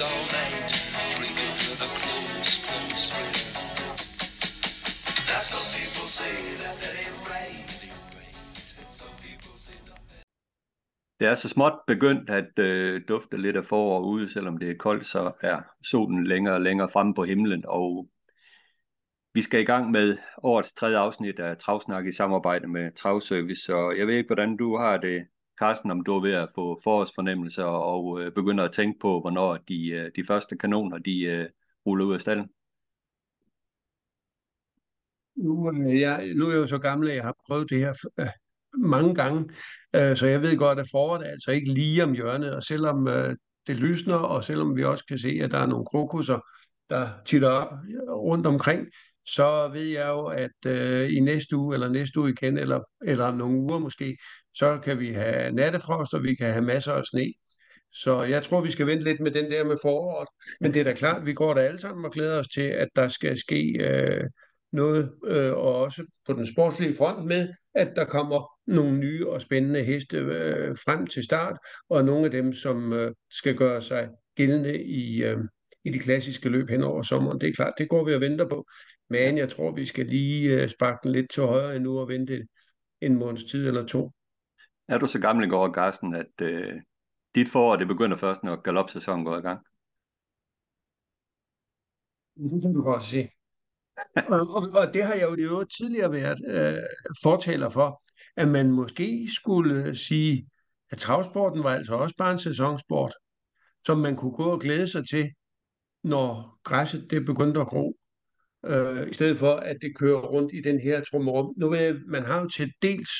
all night, drinking with a close, close friend. Now some people say that that ain't right. Det er så småt begyndt at øh, dufte lidt af forår ude, selvom det er koldt, så er solen længere og længere fremme på himlen, og vi skal i gang med årets tredje afsnit af Travsnak i samarbejde med Travservice, og jeg ved ikke, hvordan du har det, Carsten, om du er ved at få forårsfornemmelser og øh, begynder at tænke på, hvornår de, øh, de første kanoner, de øh, ruller ud af stallen. Nu, øh, jeg, nu er jeg jo så gammel, at jeg har prøvet det her øh, mange gange, øh, så jeg ved godt, at foråret er altså ikke lige om hjørnet, og selvom øh, det lysner, og selvom vi også kan se, at der er nogle krokusser, der titter op øh, rundt omkring, så ved jeg jo, at øh, i næste uge, eller næste uge igen, eller, eller om nogle uger måske, så kan vi have nattefrost, og vi kan have masser af sne. Så jeg tror, vi skal vente lidt med den der med foråret. Men det er da klart, vi går da alle sammen og glæder os til, at der skal ske øh, noget, øh, og også på den sportslige front med, at der kommer nogle nye og spændende heste øh, frem til start, og nogle af dem, som øh, skal gøre sig gældende i, øh, i de klassiske løb hen over sommeren. Det er klart, det går vi og venter på. Men jeg tror, vi skal lige øh, sparke den lidt til højre endnu og vente en måneds tid eller to. Er du så gammel i går, Carsten, at øh, dit forår, det begynder først, når galopsæsonen går i gang? Det kan du godt se. og, og, og det har jeg jo, det jo tidligere været øh, fortaler for, at man måske skulle sige, at travsporten var altså også bare en sæsonsport, som man kunne gå og glæde sig til, når græsset det begyndte at gro, øh, i stedet for at det kører rundt i den her trumrum. Nu ved man har jo til dels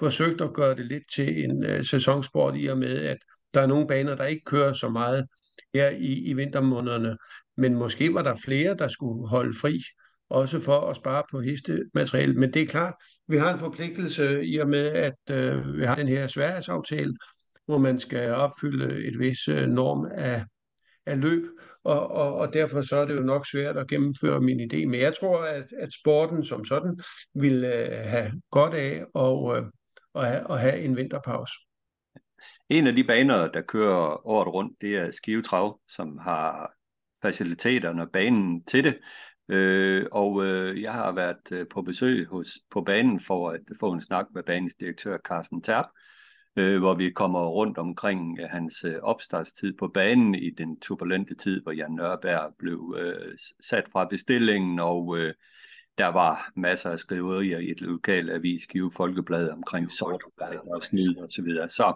forsøgt at gøre det lidt til en øh, sæsonsport i og med, at der er nogle baner, der ikke kører så meget her i, i vintermånederne, men måske var der flere, der skulle holde fri, også for at spare på hestemateriale. Men det er klart, vi har en forpligtelse i og med, at øh, vi har den her Sverigesaftale, hvor man skal opfylde et vis øh, norm af, af løb, og, og, og derfor så er det jo nok svært at gennemføre min idé. Men jeg tror, at, at sporten som sådan vil øh, have godt af og, øh, at, have, at have en vinterpause. En af de baner, der kører året rundt, det er Skive Trav, som har faciliteterne og banen til det. Øh, og øh, jeg har været øh, på besøg hos, på banen for at få en snak med banens direktør Carsten Terp, øh, hvor vi kommer rundt omkring øh, hans øh, opstartstid på banen i den turbulente tid, hvor Jan Nørberg blev øh, sat fra bestillingen, og øh, der var masser af skriverier i et lokalt avis, Give Folkeblad, omkring sort og snyd og så videre. Så,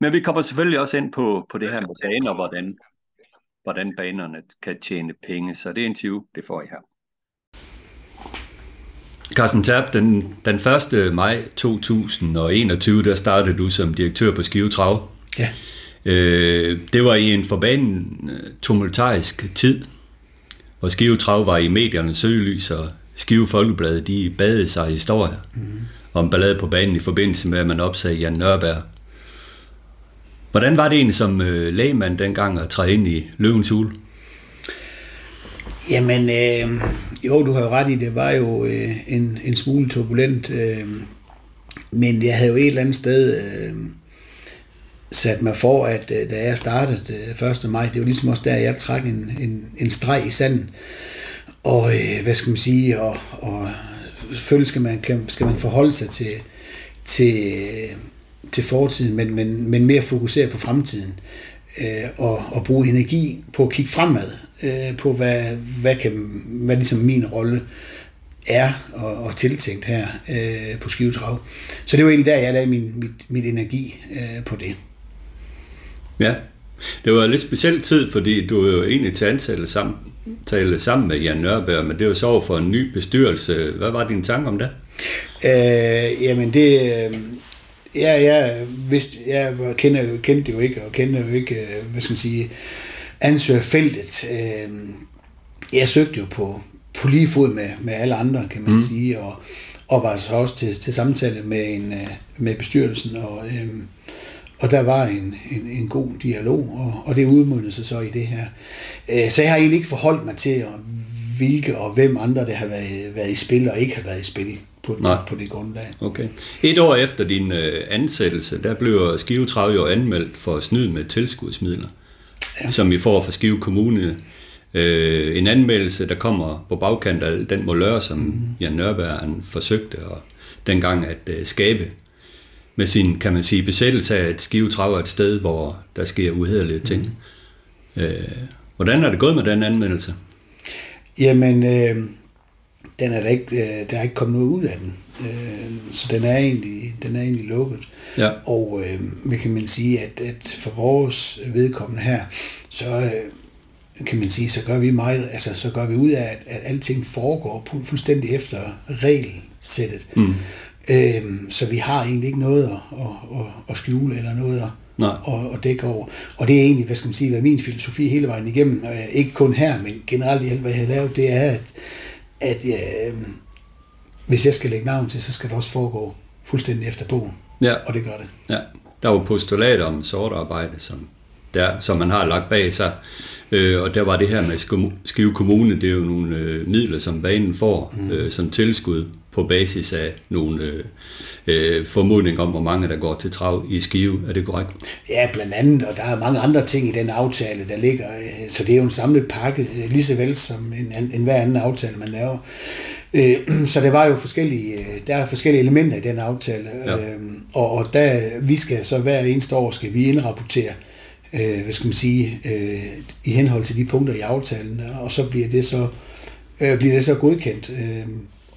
men vi kommer selvfølgelig også ind på, på det her med baner, hvordan, hvordan banerne kan tjene penge, så det interview, det får I her. Carsten Terp, den, den 1. maj 2021, der startede du som direktør på Skive Trav. Ja. Øh, det var i en forbanen tumultarisk tid, hvor Skive Trav var i mediernes søgelys, og Skive Folkeblad, de badede sig i historier mm. om ballade på banen i forbindelse med, at man opsagde Jan Nørberg. Hvordan var det egentlig som øh, lægmand dengang at træde ind i løvens hule? Jamen, øh, jo, du har jo ret i, det var jo øh, en, en smule turbulent, øh, men jeg havde jo et eller andet sted øh, sat mig for, at øh, da jeg startede øh, 1. maj, det var ligesom også der, jeg trak en, en, en streg i sanden, og øh, hvad skal man sige, og, og selvfølgelig skal man, kan, skal man forholde sig til, til, til fortiden, men, men, men mere fokusere på fremtiden øh, og, og bruge energi på at kigge fremad, øh, på hvad, hvad, kan, hvad ligesom min rolle er og, og tiltænkt her øh, på Skivetrav. Så det var egentlig der, jeg lagde min, mit, mit energi øh, på det. Ja, det var en lidt speciel tid, fordi du er jo egentlig til ansætte sammen, tale sammen med Jan Nørberg, men det var så for en ny bestyrelse. Hvad var din tanke om det? Øh, jamen det, øh, ja, jeg, vidste, jeg kendte det jo ikke, og kender jo ikke, øh, hvad skal man sige, ansøgerfeltet. Øh, jeg søgte jo på, på lige fod med, med alle andre, kan man mm. sige, og, og var så også til, til samtale med, en, med bestyrelsen, og, øh, og der var en, en, en god dialog, og, og det udmundede sig så i det her. Øh, så jeg har egentlig ikke forholdt mig til, hvilke og hvem andre, der har været, været i spil og ikke har været i spil på, Nej. på det grundlag. Okay. Et år efter din øh, ansættelse, der blev Skive Trav jo anmeldt for snyd med tilskudsmidler, ja. som I får fra Skive Kommune. Øh, en anmeldelse, der kommer på bagkant af den molør, som mm. Jan Nørberg han forsøgte at, dengang at øh, skabe med sin, kan man sige, besættelse af, at Skive Trav er et sted, hvor der sker uhederlige ting. Mm. Øh, hvordan er det gået med den anmeldelse? Jamen, øh, den er der, ikke, øh, der er ikke kommet noget ud af den. Øh, så den er egentlig, den er egentlig lukket. Ja. Og øh, man kan man sige, at, at for vores vedkommende her, så øh, kan man sige, så gør vi meget, altså så gør vi ud af, at, at alting foregår fu- fuldstændig efter regelsættet. Mm. Øh, så vi har egentlig ikke noget at, at, at, at skjule eller noget at, Nej. og, og dække over. Og det er egentlig, hvad skal man sige, hvad min filosofi hele vejen igennem, øh, ikke kun her, men generelt i alt, hvad jeg har lavet, det er, at, at øh, hvis jeg skal lægge navn til, så skal det også foregå fuldstændig efter bogen. Ja. Og det gør det. Ja, der var postulater om sort arbejde, som, der, som man har lagt bag sig. Øh, og der var det her med Skive- Skive Kommune, det er jo nogle øh, midler, som banen får mm. øh, som tilskud på basis af nogle øh, øh, formodninger om, hvor mange der går til trav i Skive. Er det korrekt? Ja, blandt andet, og der er mange andre ting i den aftale, der ligger. øh, Så det er jo en samlet pakke, øh, lige så vel som en, en, en hver anden aftale, man laver. Øh, Så der var jo forskellige, øh, der er forskellige elementer i den aftale, Ja. ja. og, og der, vi skal så hver eneste år, skal vi indrapportere, øh, hvad skal man sige, øh, i henhold til de punkter i aftalen, og så bliver det så, øh, bliver det så godkendt, øh,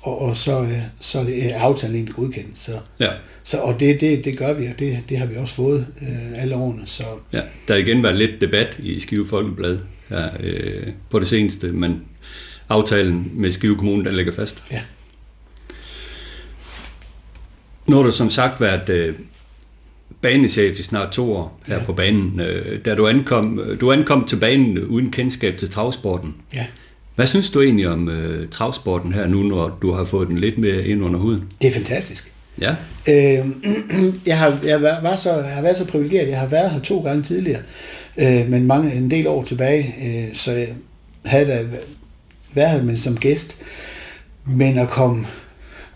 og, og så, øh, så er det er aftalen egentlig godkendt. Så, Ja. så, og det, det, det gør vi, og det, det har vi også fået øh, alle årene. Så ja. Der har igen været lidt debat i Skive Folkeblad her, øh, på det seneste, men aftalen med Skive Kommune, den ligger fast. ja. Nu har du som sagt været øh, banechef i snart to år her Ja. på banen. Øh, da du ankom, du ankom til banen uden kendskab til travsporten. ja. Hvad synes du egentlig om øh, travsporten her nu, når du har fået den lidt mere ind under huden? Det er fantastisk. Ja, Øh, jeg, har, jeg, var, var så, jeg har været så privilegeret, jeg har været her to gange tidligere, øh, men mange, en del år tilbage, øh, så jeg havde da været med som gæst. Men at komme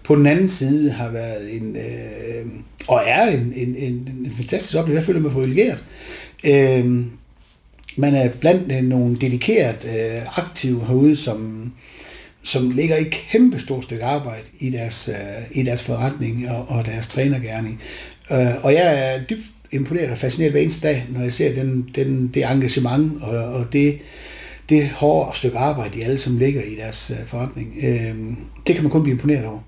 på den anden side har været en, øh, og er en, en, en, en fantastisk oplevelse. Jeg føler mig privilegeret. Øh, man er blandt øh, nogle dedikeret øh, aktive herude, som, som ligger et kæmpe stort stykke arbejde i deres, øh, i deres forretning og, og deres trænergærning. Øh, og jeg er dybt imponeret og fascineret hver eneste dag, når jeg ser den, den, det engagement og, og det, det hårde stykke arbejde, de alle som ligger i deres øh, forretning. Øh, det kan man kun blive imponeret over.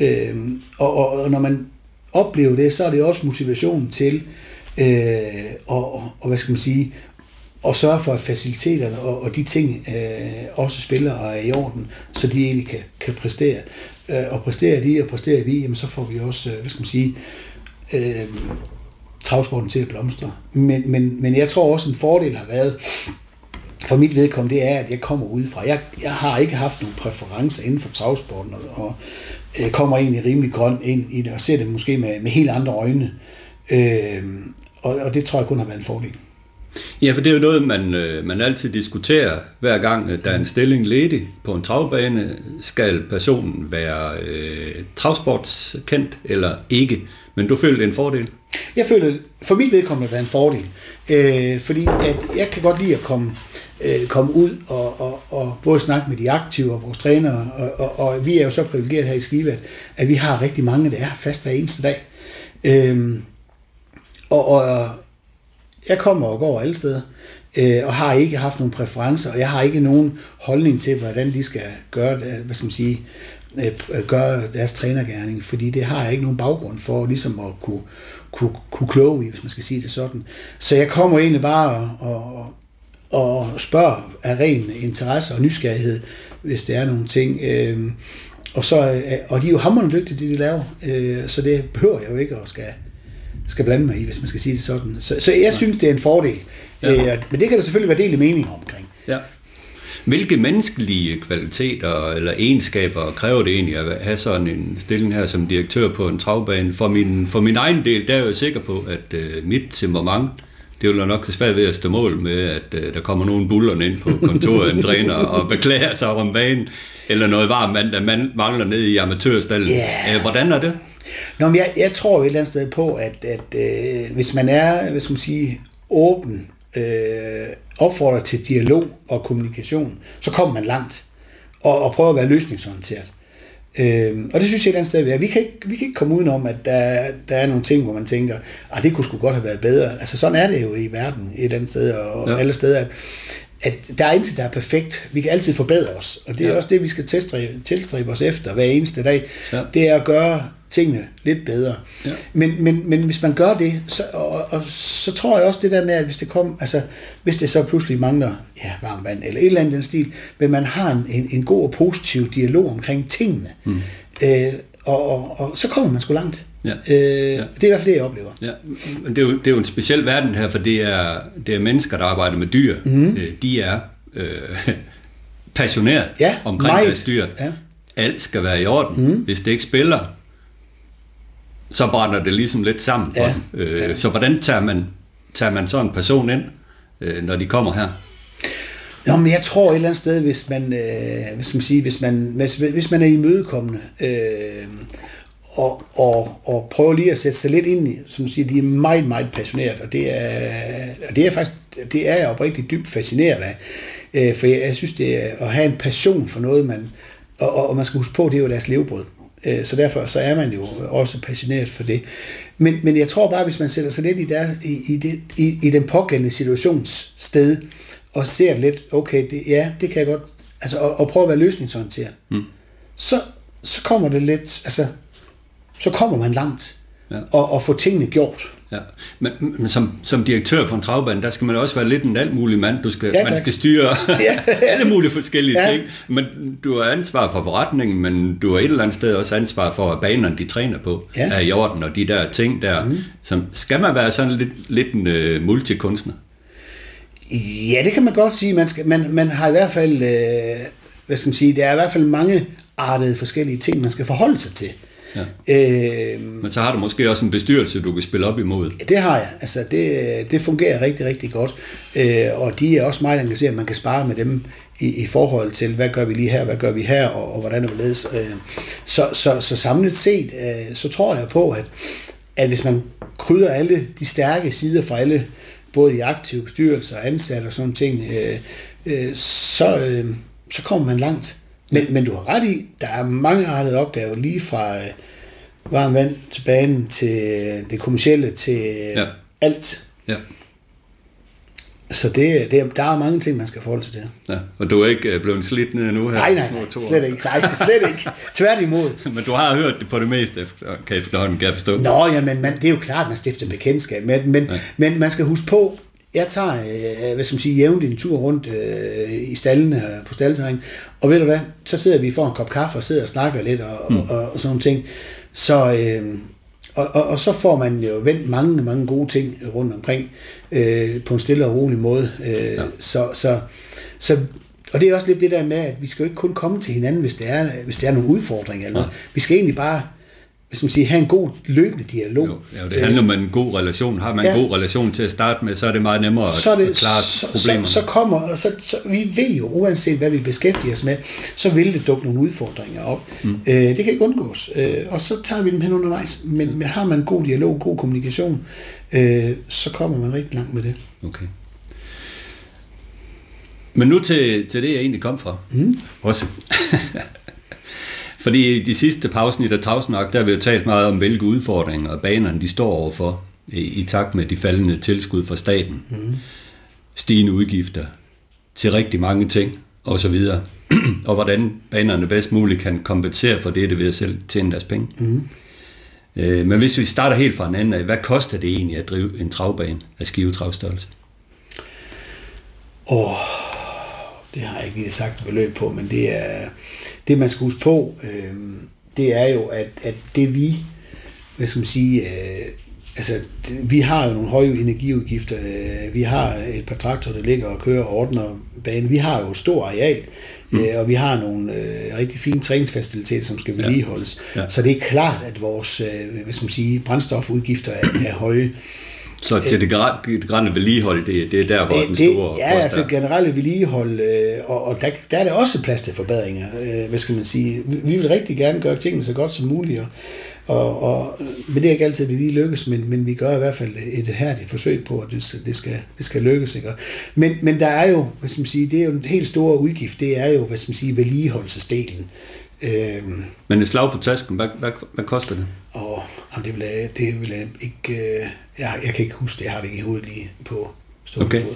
Øh, og, og, og når man oplever det, så er det også motivation til øh, og, og, og hvad skal man sige, og sørge for, at faciliteterne og, og de ting øh, også spiller og er i orden, så de egentlig kan, kan præstere. Øh, og præsterer de, og præsterer vi, jamen så får vi også, øh, hvad skal man sige, øh, travsporten til at blomstre. Men, men, men jeg tror også, en fordel har været, for mit vedkommende, det er, at jeg kommer udefra. Jeg, jeg har ikke haft nogen præferencer inden for travsporten, og, og øh, kommer egentlig rimelig grøn ind i det, og ser det måske med, med helt andre øjne. Øh, og, og det tror jeg kun har været en fordel. ja for det er jo noget, man, øh, man altid diskuterer hver gang, der er en stilling ledig på en travbane. Skal personen være øh, travsportskendt eller ikke? Men du føler det en fordel? Jeg føler, for mit vedkommende, det er en fordel. Øh, fordi at jeg kan godt lide at komme, øh, komme ud og, og, og både snakke med de aktive og vores trænere, og, og, og vi er jo så privilegeret her i Skive, at, at vi har rigtig mange, der er fast hver eneste dag. Øh, og, og jeg kommer og går alle steder, øh, og har ikke haft nogen præferencer, og jeg har ikke nogen holdning til, hvordan de skal gøre, det, hvad skal man sige, øh, gøre deres trænergærning, fordi det har jeg ikke nogen baggrund for, ligesom at kunne, kunne, kunne kloge i, hvis man skal sige det sådan. Så jeg kommer egentlig bare og, og, og spørger af ren interesse og nysgerrighed, hvis det er nogle ting. Øh, og, så, øh, og de er jo hammerende dygtige, det de laver, øh, så det behøver jeg jo ikke at skal, skal blande mig i, hvis man skal sige det sådan. Så, så jeg synes, det er en fordel. Ja. Øh, men det kan der selvfølgelig være del i meninger omkring. Ja. Hvilke menneskelige kvaliteter eller egenskaber kræver det egentlig at have sådan en stilling her som direktør på en travbane? For min, for min egen del, der er jeg sikker på, at uh, mit temperament, det vil nok til svært ved at stå mål med, at uh, der kommer nogen bullerne ind på kontoret, en træner, og beklager sig om banen, eller noget varmt mand, der man, mangler ned i amatørstallen. Ja. Uh, hvordan er det? Nå, men jeg, jeg tror et eller andet sted på, at, at øh, hvis man er, skal man sige, åben, øh, opfordrer til dialog og kommunikation, så kommer man langt. Og, og prøver at være løsningsorienteret. Øh, og det synes jeg et eller andet sted, er. Vi kan ikke, vi kan ikke komme udenom, at der, der er nogle ting, hvor man tænker, at det kunne sgu godt have været bedre. Altså sådan er det jo i verden et eller andet sted, og ja. alle steder, at, at der er intet, der er perfekt. Vi kan altid forbedre os, og det er Ja. også det, vi skal tilstræbe, tilstræbe os efter hver eneste dag. Ja. Det er at gøre tingene lidt bedre. Ja. Men, men, men hvis man gør det, så, og, og, så tror jeg også det der med, at hvis det kom, altså hvis det så pludselig mangler ja, varmt vand eller et eller andet den stil, men man har en, en, en god og positiv dialog omkring tingene, mm. øh, og, og, og så kommer man sgu langt. Ja. Øh, Det er i hvert fald det, jeg oplever. Ja, men det er, jo, det er jo en speciel verden her, for det er, det er mennesker, der arbejder med dyr. Mm. De er øh, passioneret Ja, omkring meget. deres dyr. Ja. Alt skal være i orden. Mm. Hvis det ikke spiller, så brænder det ligesom lidt sammen for Ja, dem. Øh, Så hvordan tager man, tager man så en person ind, øh, når de kommer her? Nå, men jeg tror et eller andet sted, hvis man, øh, skal man sige, hvis man, hvis, hvis man er imødekommende, øh, og, og, og prøver lige at sætte sig lidt ind i, som du siger, de er meget, meget passioneret, og det er, og det er faktisk, det er jeg oprigtigt dybt fascineret af, øh, for jeg, jeg synes, det er at have en passion for noget, man, og, og, og man skal huske på, det er jo deres levebrød. Øh, Så derfor så er man jo også passioneret for det. Men, men jeg tror bare, hvis man sætter sig lidt i, der, i, i, det, i, i den pågældende situationssted, og ser lidt, okay, det, ja, det kan jeg godt, altså, og, og prøve at være løsningsorienteret, mm. så, så kommer det lidt, altså, så kommer man langt, Ja. og, og få tingene gjort. Ja, men, men som, som direktør på en travbane, der skal man også være lidt en alt mulig mand. Du skal, Ja, man skal styre Ja. alle mulige forskellige Ja. ting. Men du har ansvar for forretningen, men du har et eller andet sted også ansvar for, at banerne, de træner på, Ja. er i orden, og de der ting der. Mm. Som, skal man være sådan lidt, lidt en uh, multikunstner? Ja, det kan man godt sige. Man, skal, man, man har i hvert fald, øh, hvad skal man sige, der er i hvert fald mange artede forskellige ting, man skal forholde sig til. Ja. Øh, Men så har du måske også en bestyrelse, du kan spille op imod. Det har jeg. Altså, det, det fungerer rigtig, rigtig godt. Øh, og de er også meget engageret. Man kan spare med dem i, i forhold til, hvad gør vi lige her, hvad gør vi her, og, og hvordan er vi ledes. Øh, så, så, så samlet set, øh, så tror jeg på, at, at hvis man krydder alle de stærke sider fra alle, både de aktive bestyrelser, ansatte og sådan ting, øh, øh, så, øh, så kommer man langt. Men, men du har ret i, der er mange artede opgaver, lige fra øh, varmt vand til banen, til det kommercielle, til Ja. ja. alt. Ja. Så det, det, der er mange ting, man skal forholde sig til. ja. Og du er ikke uh, blevet slidt ned nu her? Nej, nej, slet ikke. Nej, slet ikke. Tværtimod. Men du har hørt det på det meste, efter, kan efterhånden kan jeg forstå. Nå, ja, men man, det er jo klart, at man stifter bekendtskab. Men, men, ja. men man skal huske på, jeg tager, øh, hvad skal man sige, jævnligt en tur rundt øh, i stallene øh, på staldterræn, og ved du hvad, så sidder vi for en kop kaffe og sidder og snakker lidt og, mm. og, og, og sådan nogle ting. Så, øh, og, og, og så får man jo vendt mange, mange gode ting rundt omkring øh, på en stille og rolig måde. Øh, ja. så, så, så, og det er også lidt det der med, at vi skal jo ikke kun komme til hinanden, hvis det er, hvis det er nogle udfordringer. Eller noget. Vi skal egentlig bare hvad skal man sige, have en god løbende dialog. Jo, ja, det handler om en god relation. Har man en Ja. god relation til at starte med, så er det meget nemmere at, så, det, at klare så, problemerne. så, så kommer, og så, så, vi ved jo, uanset hvad vi beskæftiger os med, så vil det dukke nogle udfordringer op. Mm. Øh, det kan ikke undgås, øh, og så tager vi dem hen undervejs. Men, men har man en god dialog, god kommunikation, øh, så kommer man rigtig langt med det. Okay. Men nu til, til det, jeg egentlig kom fra. Mm. Også. Fordi i de sidste pausen i der travsnak, der har vi jo talt meget om, hvilke udfordringer banerne de står overfor i, i takt med de faldende tilskud fra staten. Mm. Stigende udgifter til rigtig mange ting og så videre. og hvordan banerne bedst muligt kan kompensere for det, det ved at selv tjene deres penge. Mm. Øh, men hvis vi starter helt fra en anden af, hvad koster det egentlig at drive en travbane af skivetravstørrelse? Åh, det har jeg ikke lige sagt et beløb på, men det er det, man skal huske på, øh, det er jo, at, at det vi, hvad skal man sige, øh, altså, det, vi har jo nogle høje energiudgifter. Øh, Vi har et par traktorer, der ligger og kører og ordner banen. Vi har jo stor areal, mm. og vi har nogle øh, rigtig fine træningsfaciliteter, som skal vedligeholdes. Ja. Så det er klart, at vores øh, hvad skal man sige, brændstofudgifter er, er høje. Så til det, gra- det grænne vedligehold, det, det er der, hvor den store ja, post altså er. generelle vedligehold, øh, og, og der, der er der også plads til forbedringer, øh, hvad skal man sige. Vi, vi vil rigtig gerne gøre tingene så godt som muligt, og, og, og men det er ikke altid, det lige lykkes, men, men vi gør i hvert fald et herligt forsøg på, at det, skal- det, skal, det skal lykkes. Ikke? Men, men der er jo, hvad skal man sige, det er jo en helt stor udgift, det er jo, hvad skal man sige, vedligeholdelsesdelen. Øhm, Men et slag på tasken, hvad, hvad, hvad koster det? og jamen, det vil jeg, det vil jeg ikke, øh, jeg, jeg kan ikke huske det, jeg har det ikke i hovedet lige på stående Okay. fod.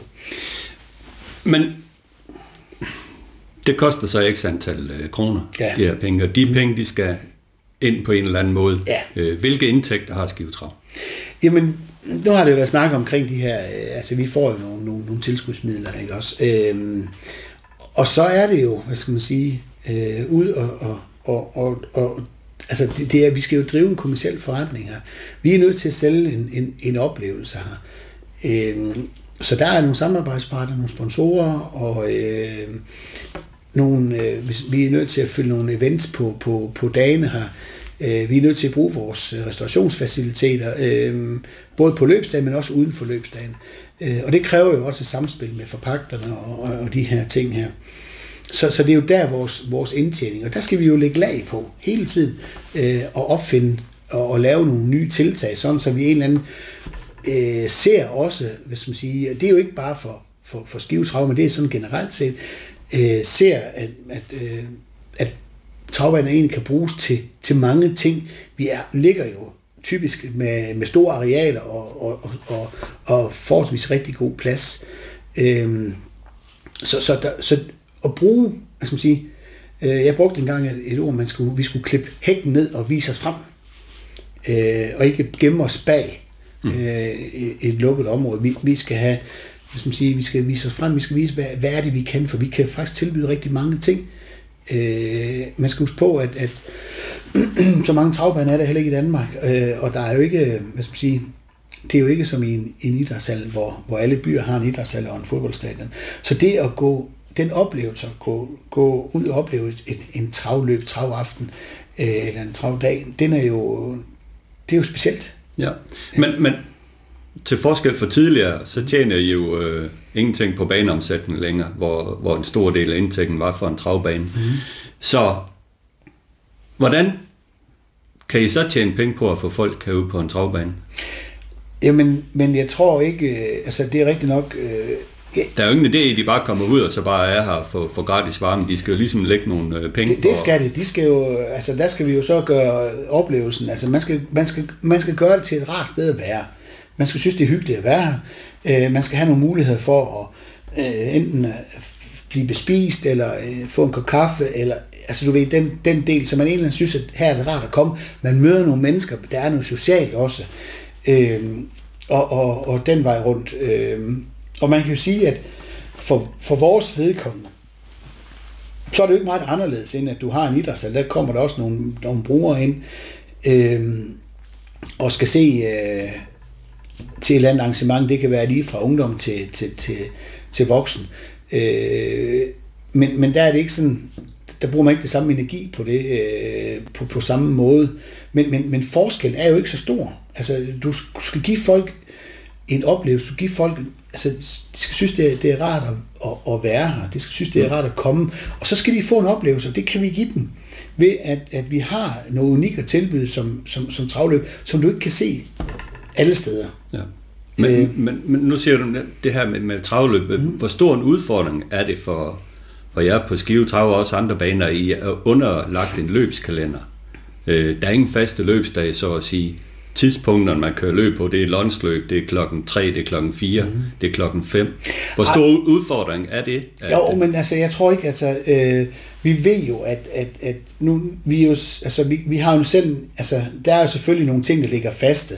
Men det koster så x antal øh, kroner, Ja. de her penge, og de penge, de skal ind på en eller anden måde. Ja. Øh, hvilke indtægter har Skivetrav? Jamen, nu har det jo været snak omkring de her, øh, altså vi får jo nogle, nogle, nogle tilskudsmidler, ikke også? Øhm, og så er det jo, hvad skal man sige, øh, ud og, og, og, og, og altså det, det er, vi skal jo drive en kommersiel forretning her. Vi er nødt til at sælge en, en, en oplevelse her. Øhm, så der er nogle samarbejdspartnere, nogle sponsorer, og øh, nogle, øh, vi er nødt til at følge nogle events på, på, på dagene her. Øh, vi er nødt til at bruge vores øh, restaurationsfaciliteter, øh, både på løbsdagen, men også uden for løbsdagen. Øh, og det kræver jo også et samspil med forpagterne og, og, og de her ting her. Så, så det er jo der vores, vores indtjening, og der skal vi jo lægge lag på hele tiden øh, og opfinde og, og lave nogle nye tiltag, sådan så vi en eller anden øh, ser også, hvis man siger, det er jo ikke bare for, for, for skivetrav, men det er sådan generelt set, øh, ser, at, at, øh, at travbanen egentlig kan bruges til, til mange ting. Vi er, ligger jo typisk med, med store arealer og, og, og, og, og forholdsvis rigtig god plads. Øhm, så, så, der, så at bruge, hvad skal man sige, øh, jeg brugte engang et, et ord, man skulle, vi skulle klippe hækken ned og vise os frem, øh, og ikke gemme os bag øh, et, et lukket område. Vi, vi skal have, hvis skal man sige, vi skal vise os frem, vi skal vise, hvad, hvad er det, vi kan, for vi kan faktisk tilbyde rigtig mange ting. Øh, man skal huske på, at, at så mange travbaner er der heller ikke i Danmark, øh, og der er jo ikke, hvad skal man sige, det er jo ikke som i en, en idrætshal, hvor, hvor alle byer har en idrætshal og en fodboldstadion. Så det at gå, den oplevelse, at gå, gå ud og opleve en, en travløb, travaften, øh, eller en travdag, den er jo, det er jo specielt. Ja, men, men til forskel for tidligere, så tjener I jo øh, ingenting på baneomsætning længere, hvor, hvor en stor del af indtægten var for en travbane. Mm. Så hvordan kan I så tjene penge på at få folk herud på en travbane? Jamen, men jeg tror ikke, øh, altså det er rigtigt nok, øh, Der er jo ingen idé i, at de bare kommer ud og så bare er her for, for gratis varme. De skal jo ligesom lægge nogle øh, penge Det, det skal det. De skal jo, altså der skal vi jo så gøre oplevelsen. Altså man skal, man skal, man skal gøre det til et rart sted at være. Man skal synes, det er hyggeligt at være her. Øh, man skal have nogle muligheder for at øh, enten at blive bespist, eller øh, få en kop kaffe, eller altså du ved, den, den del, så man egentlig synes, at her er det rart at komme. Man møder nogle mennesker, der er noget socialt også. Øh, og, og, og den vej rundt. Øh, og man kan jo sige, at for, for vores vedkommende, så er det jo ikke meget anderledes, end at du har en idrætshal. Der kommer der også nogle, nogle brugere ind øh, og skal se øh, til et eller andet arrangement. Det kan være lige fra ungdom til, til, til, til voksen. Øh, men, men der er det ikke sådan, der bruger man ikke det samme energi på det øh, på, på samme måde. Men, men, men forskellen er jo ikke så stor. Altså, du skal give folk en oplevelse, du give folk, altså, de skal synes, det er, det er rart at, at, at være her, de skal synes, det er rart at komme, og så skal de få en oplevelse, og det kan vi give dem, ved at, at vi har noget unikt at tilbyde som, som, som travløb, som du ikke kan se alle steder. Ja. Men, Øh. men, men nu siger du det her med, med travløb. Mm. Hvor stor en udfordring er det for, for jer på Skive Trav og også andre baner, I er underlagt en løbskalender? Øh, der er ingen faste løbsdage, så at sige. Tidspunkterne, man kører løb på, det er lunchløb, det er klokken 3, det er klokken 4, mm. det er klokken 5. Hvor stor udfordring er det? At, Jo, men altså, jeg tror ikke, altså, øh, vi ved jo, at, at, at nu, vi, jo, altså, vi, vi har jo selv, altså, der er jo selvfølgelig nogle ting, der ligger faste.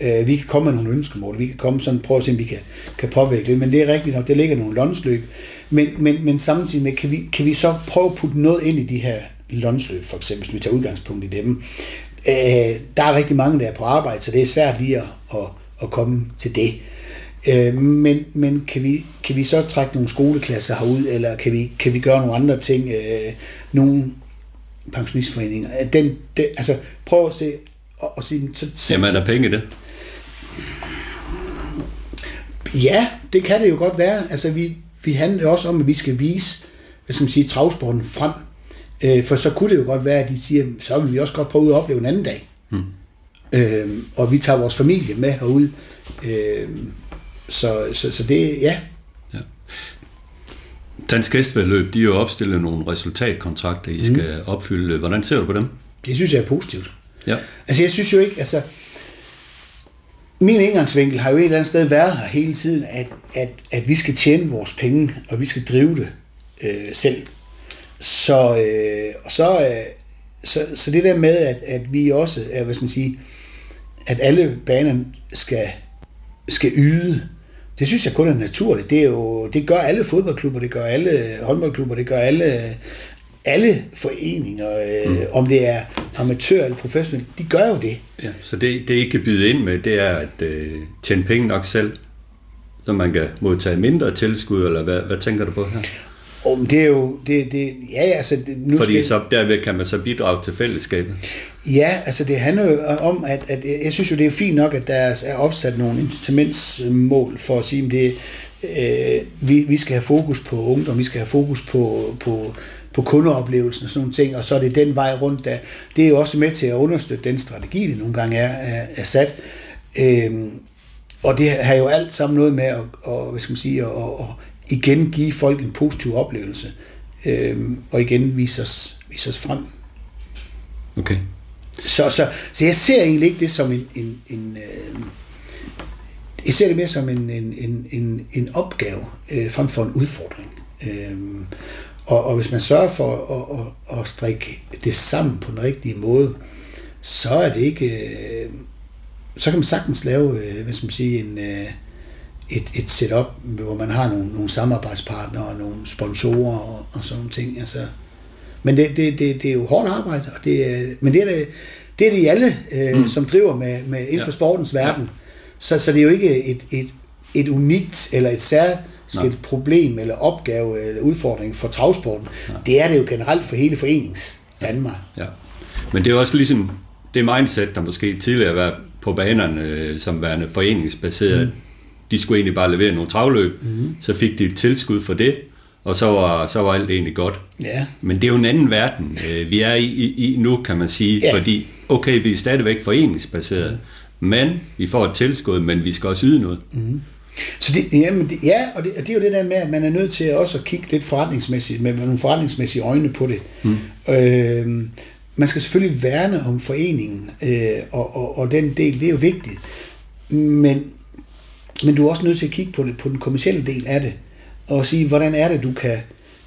Øh, vi kan komme med nogle ønskemål, vi kan komme sådan, prøve at se, om vi kan, kan påvirke det, men det er rigtigt nok, der ligger nogle lunchløb. Men, men, men samtidig med, kan vi, kan vi så prøve at putte noget ind i de her lunchløb, for eksempel, hvis vi tager udgangspunkt i dem. Øh, der er rigtig mange, der er på arbejde, så det er svært lige at, at, at komme til det. Øh, men men kan, vi, kan vi så trække nogle skoleklasser herud, eller kan vi, kan vi gøre nogle andre ting, øh, nogle pensionistforeninger? Den, den, altså, prøv at se, og, og sige, så, så, Jamen, er der penge i det? Ja, det kan det jo godt være. Altså, vi, vi handler også om, at vi skal vise, hvad skal man sige, travsporten frem. Øh, for så kunne det jo godt være, at de siger, så vil vi også godt prøve at opleve en anden dag. Hmm. Øh, og vi tager vores familie med herud. Øh, så, så, så det, ja. Ja. Dansk Hestevedløb, de har jo opstillet nogle resultatkontrakter, I skal mm. opfylde. Hvordan ser du på dem? Det synes jeg er positivt. Ja. Altså, jeg synes jo ikke, altså... Min indgangsvinkel har jo et eller andet sted været her hele tiden, at, at, at vi skal tjene vores penge, og vi skal drive det øh, selv. Så, øh, og så, øh, så, så det der med, at, at vi også, er, hvad skal man sige, at alle banerne skal, skal yde, det synes jeg kun er naturligt. Det, er jo, det gør alle fodboldklubber, det gør alle håndboldklubber, det gør alle, alle foreninger, øh, mm. om det er amatør eller professionel, de gør jo det. ja. Så det, det, I kan byde ind med, det er at øh, tjene penge nok selv, så man kan modtage mindre tilskud, eller hvad, hvad tænker du på her? Og det er jo, det, det, ja, altså, nu Fordi skal, så derved kan man så bidrage til fællesskabet. Ja, altså det handler jo om, at, at jeg synes jo, det er fint nok, at der er opsat nogle incitamentsmål for at sige, at det, øh, vi, vi skal have fokus på ungdom, vi skal have fokus på, på, på kundeoplevelsen og sådan nogle ting, og så er det den vej rundt, der, det er jo også med til at understøtte den strategi, det nogle gange er, er, er sat. Øhm, og det har jo alt sammen noget med at, og, hvad skal man sige, at, at igen give folk en positiv oplevelse, øhm, og igen vise os, vise os frem. Okay. Så, så, så jeg ser egentlig ikke det som en, en, en øh, jeg ser det mere som en, en, en, en, en opgave øh, frem for en udfordring. Øh, og, og hvis man sørger for at, at, at strikke det sammen på den rigtige måde, så er det ikke, øh, så kan man sagtens lave, øh, hvad skal man sige, en, øh, et, et setup, hvor man har nogle, nogle samarbejdspartnere og nogle sponsorer og, og sådan nogle ting. Altså, men det, det, det, det er jo hårdt arbejde, og det, er- men det er det, det, er det i alle, øh, mm. som driver med, med inden for Ja. sportens verden. Så, så det er jo ikke et, et, et unikt eller et særskilt problem eller opgave eller udfordring for travsporten. Det er det jo generelt for hele forenings Danmark. Ja. Men det er også ligesom det mindset, der måske tidligere været på banerne øh, som værende foreningsbaseret. Mm. De skulle egentlig bare levere nogle travløb, mm. så fik de et tilskud for det, og så var, så var alt egentlig godt. Ja. Men det er jo en anden verden, øh, vi er i, i, i nu, kan man sige, Ja. fordi okay, vi er stadigvæk foreningsbaseret, men vi får et tilskud, men vi skal også yde noget. Mm. Så det, jamen det, ja, og det, og det er jo det der med, at man er nødt til også at kigge lidt forretningsmæssigt, med nogle forretningsmæssige øjne på det. Mm. Øh, man skal selvfølgelig værne om foreningen, øh, og, og, og den del, det er jo vigtigt. Men, men du er også nødt til at kigge på, det, på den kommercielle del af det, og sige, hvordan er det, du kan,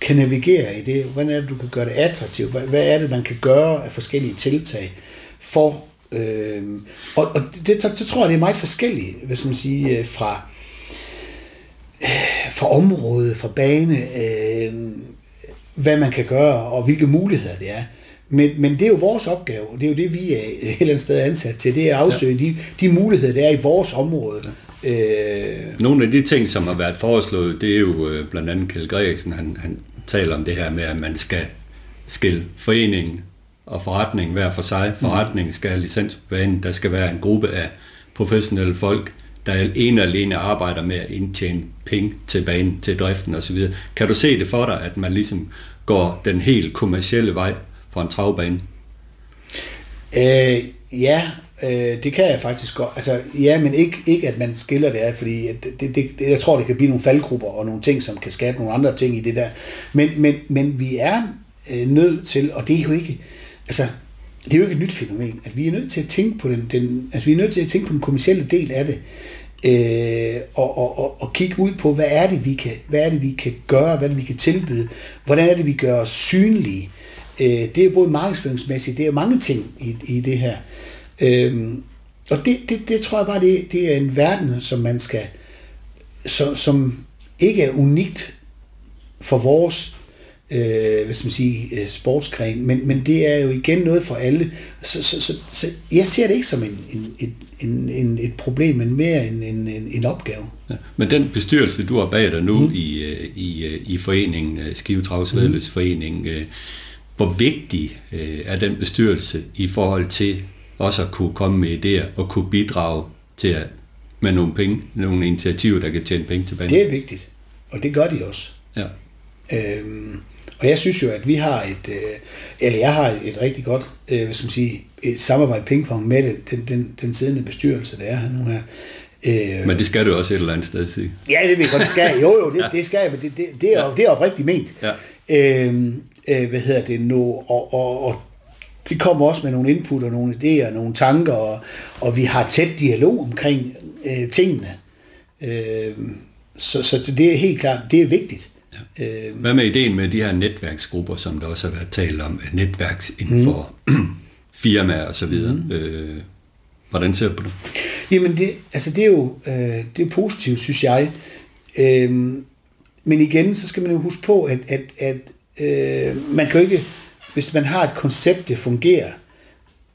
kan navigere i det? Hvordan er det, du kan gøre det attraktivt? Hvad, hvad er det, man kan gøre af forskellige tiltag for... Øh, og og det, det, det tror jeg, det er meget forskelligt, skal man sige, øh, fra, fra område, fra bane, øh, hvad man kan gøre, og hvilke muligheder det er. Men, men det er jo vores opgave, og det er jo det, vi er et eller andet sted ansat til, det er at afsøge ja. de, de muligheder, der er i vores område. Øh, Nogle af de ting, som har været foreslået, det er jo øh, blandt andet Kjeld Gregersen, han, han taler om det her med, at man skal skille foreningen og forretningen hver for sig. Forretningen skal have licens på banen. Der skal være en gruppe af professionelle folk, der ene og alene arbejder med at indtjene penge til banen, til driften osv. Kan du se det for dig, at man ligesom går den helt kommercielle vej fra en travbane? Øh, ja, øh, det kan jeg faktisk godt. Altså, ja, men ikke, ikke at man skiller det af, fordi det, det, det, jeg tror, det kan blive nogle faldgrupper og nogle ting, som kan skabe nogle andre ting i det der. Men, men, men vi er øh, nødt til, og det er jo ikke, altså, det er jo ikke et nyt fænomen, at vi er nødt til at tænke på den, den altså vi er nødt til at tænke på den kommercielle del af det, øh, og, og, og, og kigge ud på, hvad er det, vi kan, hvad er det, vi kan gøre, hvad er det, vi kan tilbyde, hvordan er det, vi gør os synlige. Øh, det er jo både markedsføringsmæssigt, det er jo mange ting i, i det her. Øh, og det, det, det tror jeg bare, det, det er en verden, som man skal, som, som ikke er unikt for vores øh, hvad skal man sige, øh, sportsgren, men, men det er jo igen noget for alle. Så, så, så, så jeg ser det ikke som en, en, en, en, et problem, men mere en, en, en, en opgave. Ja. Men den bestyrelse, du har bag dig nu mm. i, øh, i, øh, i foreningen, Skive Travsvedløs mm. forening, hvor vigtig er den bestyrelse i forhold til også at kunne komme med idéer og kunne bidrage til at, med nogle penge, nogle initiativer, der kan tjene penge tilbage? Det er vigtigt, og det gør de også. Ja. Øhm, og jeg synes jo, at vi har et, øh, eller jeg har et rigtig godt, øh, hvad skal man sige, et samarbejde pingpong med den, den, den, den siddende bestyrelse, der er her nu her. Øh, men det skal du også et eller andet sted sige. Ja, det ved jeg godt, det skal Jo, jo, det, ja. det skal jeg, men det, det, det, er, ja. det er oprigtigt ment. Ja. Øhm, øh, hvad hedder det nu? Og, og, og det kommer også med nogle input og nogle idéer, nogle tanker, og, og vi har tæt dialog omkring øh, tingene. Øh, så, så det er helt klart, det er vigtigt. Ja. Øh, Hvad med ideen med de her netværksgrupper, som der også har været talt om, netværks inden mm. for firmaer og så videre? Mm. Øh, hvordan ser du på det? Jamen, det, altså det er jo øh, det er positivt, synes jeg. Øh, men igen, så skal man jo huske på, at, at, at øh, man kan jo ikke, hvis man har et koncept, det fungerer,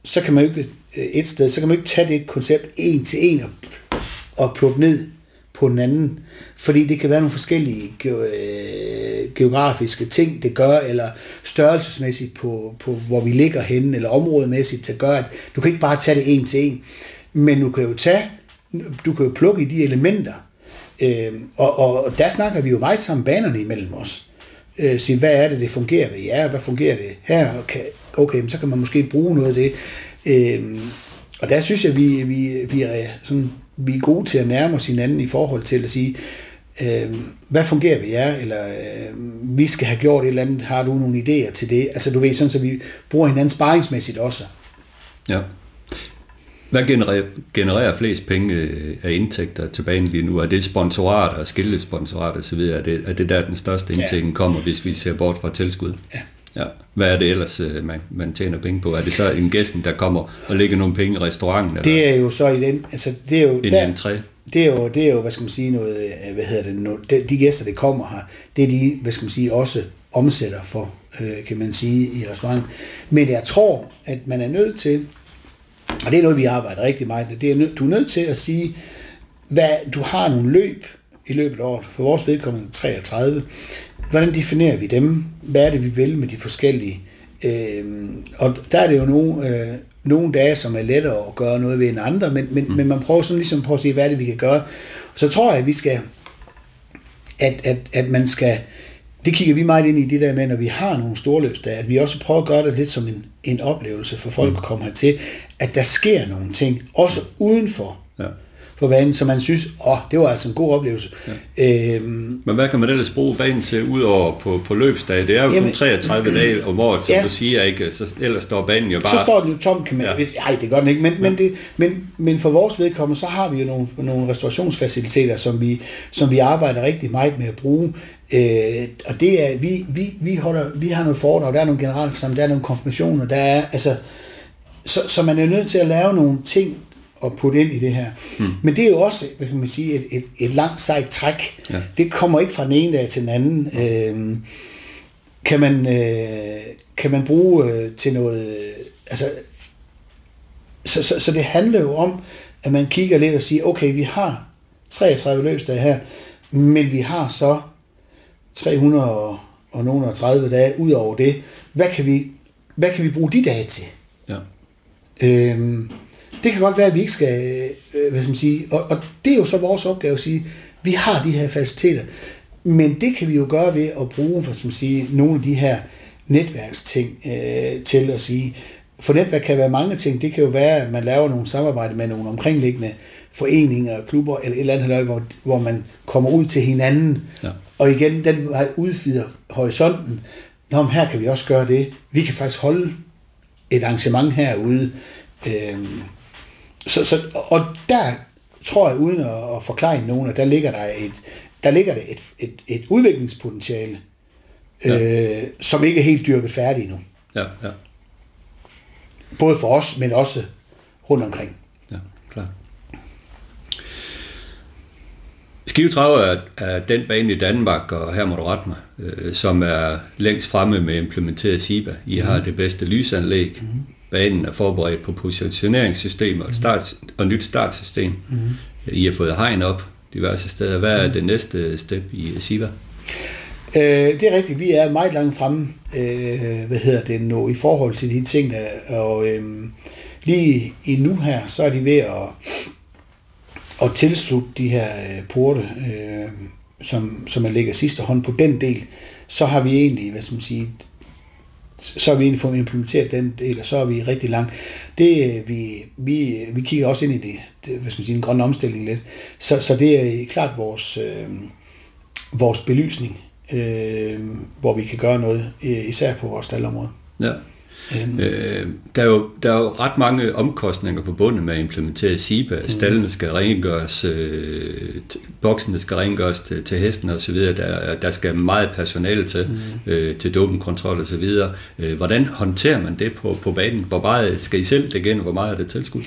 så kan man jo ikke øh, et sted, så kan man jo ikke tage det koncept en til en og, og plukke ned på den anden. Fordi det kan være nogle forskellige øh, geografiske ting, det gør, eller størrelsesmæssigt på, på hvor vi ligger henne, eller områdemæssigt, der gør, at du kan ikke bare tage det en til en. Men du kan jo tage, du kan jo plukke i de elementer. Øh, og, og der snakker vi jo meget sammen banerne imellem os. Øh, sige, hvad er det, det fungerer ved jer? Hvad fungerer det her? Okay, okay så kan man måske bruge noget af det. Øh, og der synes jeg, vi, vi, vi er sådan vi er gode til at nærme os hinanden i forhold til at sige, øh, hvad fungerer ved jer, eller øh, vi skal have gjort et eller andet, har du nogle idéer til det? Altså du ved, sådan så vi bruger hinanden sparringsmæssigt også. Ja. Hvad genererer, genererer flest penge øh, af indtægter til banen lige nu? Er det sponsorater, skiltesponsorater osv.? Er det, er det der, den største indtægt ja. kommer, hvis vi ser bort fra tilskud? Ja. Ja. Hvad er det ellers, øh, man, man tjener penge på? Er det så en gæsten, der kommer og lægger nogle penge i restauranten? Eller? Det er jo så i den, altså det er jo, en der, det er jo, det er jo, hvad skal man sige, noget, øh, hvad hedder det, noget, de, de gæster, der kommer her, det er de, hvad skal man sige, også omsætter for, øh, kan man sige, i restauranten. Men jeg tror, at man er nødt til, og det er noget, vi arbejder rigtig meget med, det er, du er nødt til at sige, hvad, du har nogle løb i løbet af året, for vores vedkommende 33, hvordan definerer vi dem? Hvad er det, vi vil med de forskellige? Øh, og der er det jo nogle, øh, nogle dage, som er lettere at gøre noget ved end andre, men, men, mm. men man prøver sådan ligesom på at se, hvad er det, vi kan gøre. Så tror jeg, at vi skal, at, at, at man skal, det kigger vi meget ind i det der med, når vi har nogle storløbsdage, at vi også prøver at gøre det lidt som en, en oplevelse for folk mm. at komme hertil, at der sker nogle ting, også udenfor. Ja på banen, så man synes, åh, det var altså en god oplevelse. Ja. Øhm, Men hvad kan man ellers bruge banen til, udover på, på løbsdage? Det er jo jamen, kun 33 dage om året, som ja. du siger, ikke? Så ellers står banen jo bare... Så står den jo tom, kan man... Ja. Ej, det gør den ikke, men, ja. men, det, men, men for vores vedkommende, så har vi jo nogle, nogle restaurationsfaciliteter, som vi, som vi arbejder rigtig meget med at bruge. Øh, og det er, vi, vi, vi, holder, vi har nogle foredrag, der er nogle generalforsamlinger, der er nogle konfirmationer, der er, altså, så, så man er nødt til at lave nogle ting, at putte ind i det her. Mm. Men det er jo også, hvad kan man sige, et, et, et langt sejt træk. Ja. Det kommer ikke fra den ene dag til den anden. Øh, kan man, øh, kan man bruge øh, til noget, øh, altså, så, så, så det handler jo om, at man kigger lidt og siger, okay, vi har 33 løbsdage her, men vi har så 300 og, og nogle 30 dage ud over det. Hvad kan vi, hvad kan vi bruge de dage til? Øhm, det kan godt være, at vi ikke skal, øh, hvad skal man sige, og, og det er jo så vores opgave at sige, vi har de her faciliteter, men det kan vi jo gøre ved at bruge, hvad skal man sige, nogle af de her netværksting øh, til at sige, for netværk kan være mange ting. Det kan jo være, at man laver nogle samarbejde med nogle omkringliggende foreninger, klubber eller et eller andet, hvor, hvor man kommer ud til hinanden. Ja. Og igen, den udvider horisonten. Nå, men her kan vi også gøre det. Vi kan faktisk holde et arrangement herude. Øhm, så, så, og der tror jeg, uden at, at forklare nogen, at der ligger der et, der ligger der et, et, et udviklingspotentiale, ja. øh, som ikke er helt dyrket færdigt endnu. Ja, ja. Både for os, men også rundt omkring. Ja, klar. Skive Trav er, er den bane i Danmark, og her må du rette mig, øh, som er længst fremme med implementeret SIBA. I har mm. det bedste lysanlæg. Mm. Banen er forberedt på positioneringssystemer og, start, og nyt startsystem. Mm. I har fået hegn op diverse steder. Hvad er det næste step i SIBA? Øh, det er rigtigt. Vi er meget langt fremme, øh, hvad hedder det nu, i forhold til de ting, der, og øh, lige i nu her, så er de ved at, at tilslutte de her øh, porte, øh, som, som man lægger sidste hånd på den del. Så har vi egentlig, hvad skal man sige, så har vi egentlig fået implementeret den del, og så er vi rigtig langt. Det, øh, vi, vi, øh, vi kigger også ind i det, det hvad skal man sige, en grøn omstilling lidt. Så, så det er klart vores, øh, vores belysning, øh, hvor vi kan gøre noget, øh, især på vores staldområde. Ja. Um, øh, der, er jo, der er jo ret mange omkostninger forbundet med at implementere SIBA. Mm. Stallene skal rengøres, øh, boksene skal rengøres til, til hesten osv. Der, der skal meget personale til, mm. øh, til dopingkontrol osv. Øh, hvordan håndterer man det på, på banen? Hvor meget skal I selv det igen, hvor meget er det tilskud?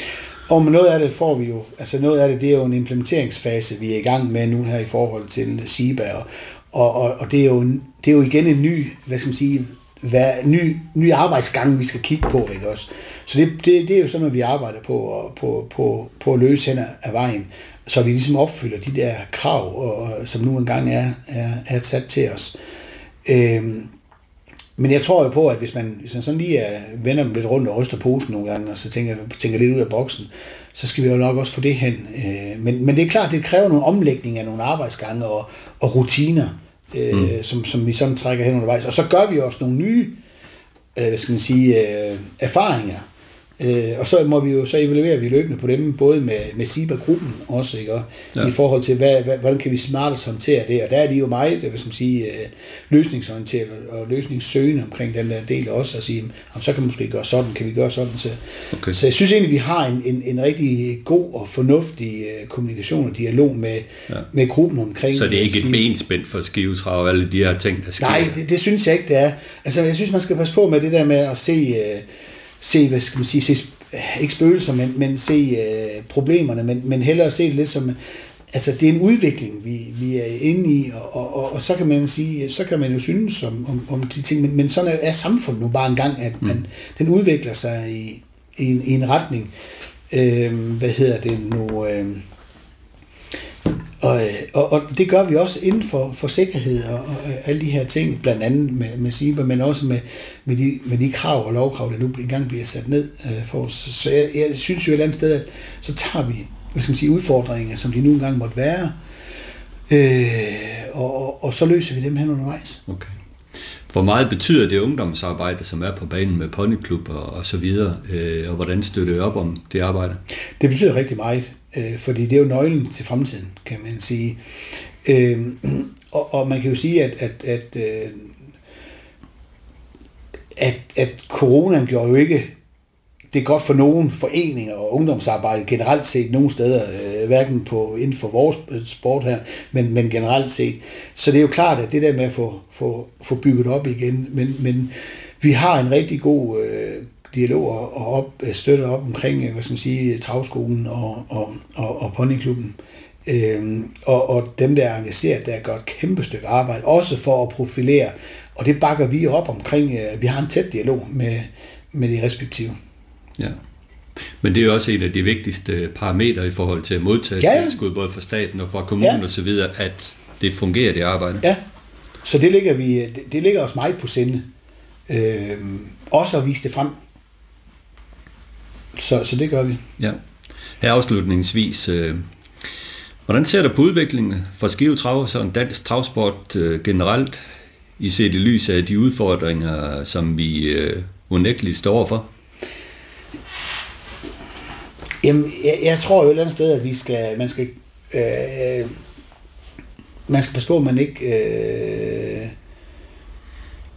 Og noget af det får vi jo, altså noget af det, det er jo en implementeringsfase, vi er i gang med nu her i forhold til SIBA, og, og, og, og det, er jo, det er jo igen en ny, hvad skal man sige, hvad, ny, ny arbejdsgang, vi skal kigge på. Ikke også? Så det, det, det er jo sådan noget, vi arbejder på, og, på, på, på at løse hen af vejen, så vi ligesom opfylder de der krav, og, som nu engang er, er, er sat til os. Øhm, men jeg tror jo på, at hvis man, hvis man sådan lige er, vender dem lidt rundt og ryster posen nogle gange, og så tænker, tænker lidt ud af boksen, så skal vi jo nok også få det hen. Øh, men, men det er klart, det kræver nogle omlægning af nogle arbejdsgange og, og rutiner, øh, mm. som, som vi sådan trækker hen undervejs. Og så gør vi også nogle nye øh, hvad skal man sige, øh, erfaringer Øh, og så må vi jo så evaluere vi løbende på dem, både med, med SIBA-gruppen også, ikke? Og ja. i forhold til, hvad, hvad, hvordan kan vi smartest håndtere det, og der er de jo meget, hvad skal man sige, øh, løsningsorienteret og løsningssøgende omkring den der del også, at sige, jamen, så kan vi måske gøre sådan, kan vi gøre sådan. Så, okay. så jeg synes egentlig, vi har en, en, en rigtig god og fornuftig øh, kommunikation og dialog med, ja. med gruppen omkring Så det er ikke et benspænd for skivetrav og alle de her ting, der sker? Nej, det, det synes jeg ikke, det er. Altså, jeg synes, man skal passe på med det der med at se... Øh, se, hvad skal man sige, se, ikke spøgelser, men, men se øh, problemerne, men, men hellere se det lidt som, altså det er en udvikling, vi, vi er inde i, og, og, og, og så kan man sige, så kan man jo synes om, om, om de ting, men, men sådan er, er samfundet nu bare en gang, at man, mm. den udvikler sig i, i, en, i en retning, øh, hvad hedder det nu, øh, og, og, og det gør vi også inden for, for sikkerhed og, og alle de her ting, blandt andet med, med SIBA, men også med, med, de, med de krav og lovkrav, der nu engang bliver sat ned øh, for os. Så jeg, jeg synes jo et eller andet sted, at så tager vi hvad skal man sige, udfordringer, som de nu engang måtte være, øh, og, og, og så løser vi dem hen undervejs. Okay. Hvor meget betyder det ungdomsarbejde, som er på banen med ponyklub og, og så videre, øh, og hvordan støtter I op om det arbejde? Det betyder rigtig meget, øh, fordi det er jo nøglen til fremtiden, kan man sige. Øh, og, og man kan jo sige, at, at, at, øh, at, at coronaen gjorde jo ikke det er godt for nogle foreninger og ungdomsarbejde generelt set nogle steder, øh, hverken på, inden for vores øh, sport her, men, men generelt set. Så det er jo klart, at det der med at få, få, få bygget op igen, men, men vi har en rigtig god øh, dialog og, op, øh, støtter op omkring, hvad skal man sige, travskolen og, og, og, og ponyklubben. Øhm, og, og dem, der er engageret, der gør et kæmpe stykke arbejde, også for at profilere, og det bakker vi op omkring. Øh, vi har en tæt dialog med, med de respektive. Ja. Men det er jo også en af de vigtigste parametre i forhold til at modtage ja, ja. tilskud, både fra staten og fra kommunen ja. osv., at det fungerer, det arbejde. Ja, så det ligger, vi, det, det ligger os meget på sinde. Øh, også at vise det frem. Så, så det gør vi. Ja. Her afslutningsvis, øh, hvordan ser du på udviklingen for Skive Trav, så en dansk travsport øh, generelt, i set i lys af de udfordringer, som vi øh, unægteligt står for? Jamen, jeg, jeg tror jo et eller andet sted, at vi skal, man skal, øh, man skal passe på, at man ikke, øh,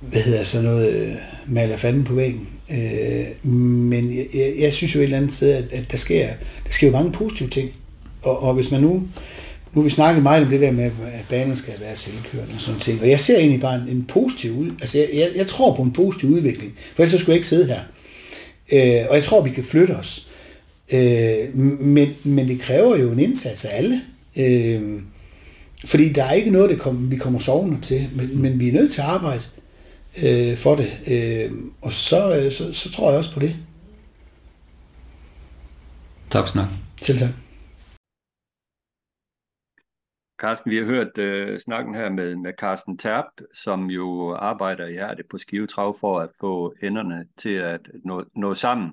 hvad hedder så noget, øh, maler fanden på væggen. Øh, men jeg, jeg, jeg synes jo et eller andet sted, at, at der, sker, der sker jo mange positive ting. Og, og hvis man nu, nu vi snakket meget om det der med, at banen skal være selvkørende og sådan ting. Og jeg ser egentlig bare en, en positiv ud. Altså, jeg, jeg, jeg tror på en positiv udvikling. For ellers skulle jeg ikke sidde her. Øh, og jeg tror, vi kan flytte os. Øh, men, men det kræver jo en indsats af alle. Øh, fordi der er ikke noget, det kommer, vi kommer sovende til, men, men vi er nødt til at arbejde øh, for det. Øh, og så, øh, så, så tror jeg også på det. Tak for snak. Selv tak. Carsten, vi har hørt øh, snakken her med, med Carsten Terp, som jo arbejder i hjertet på Skivetrav for at få enderne til at nå, nå sammen.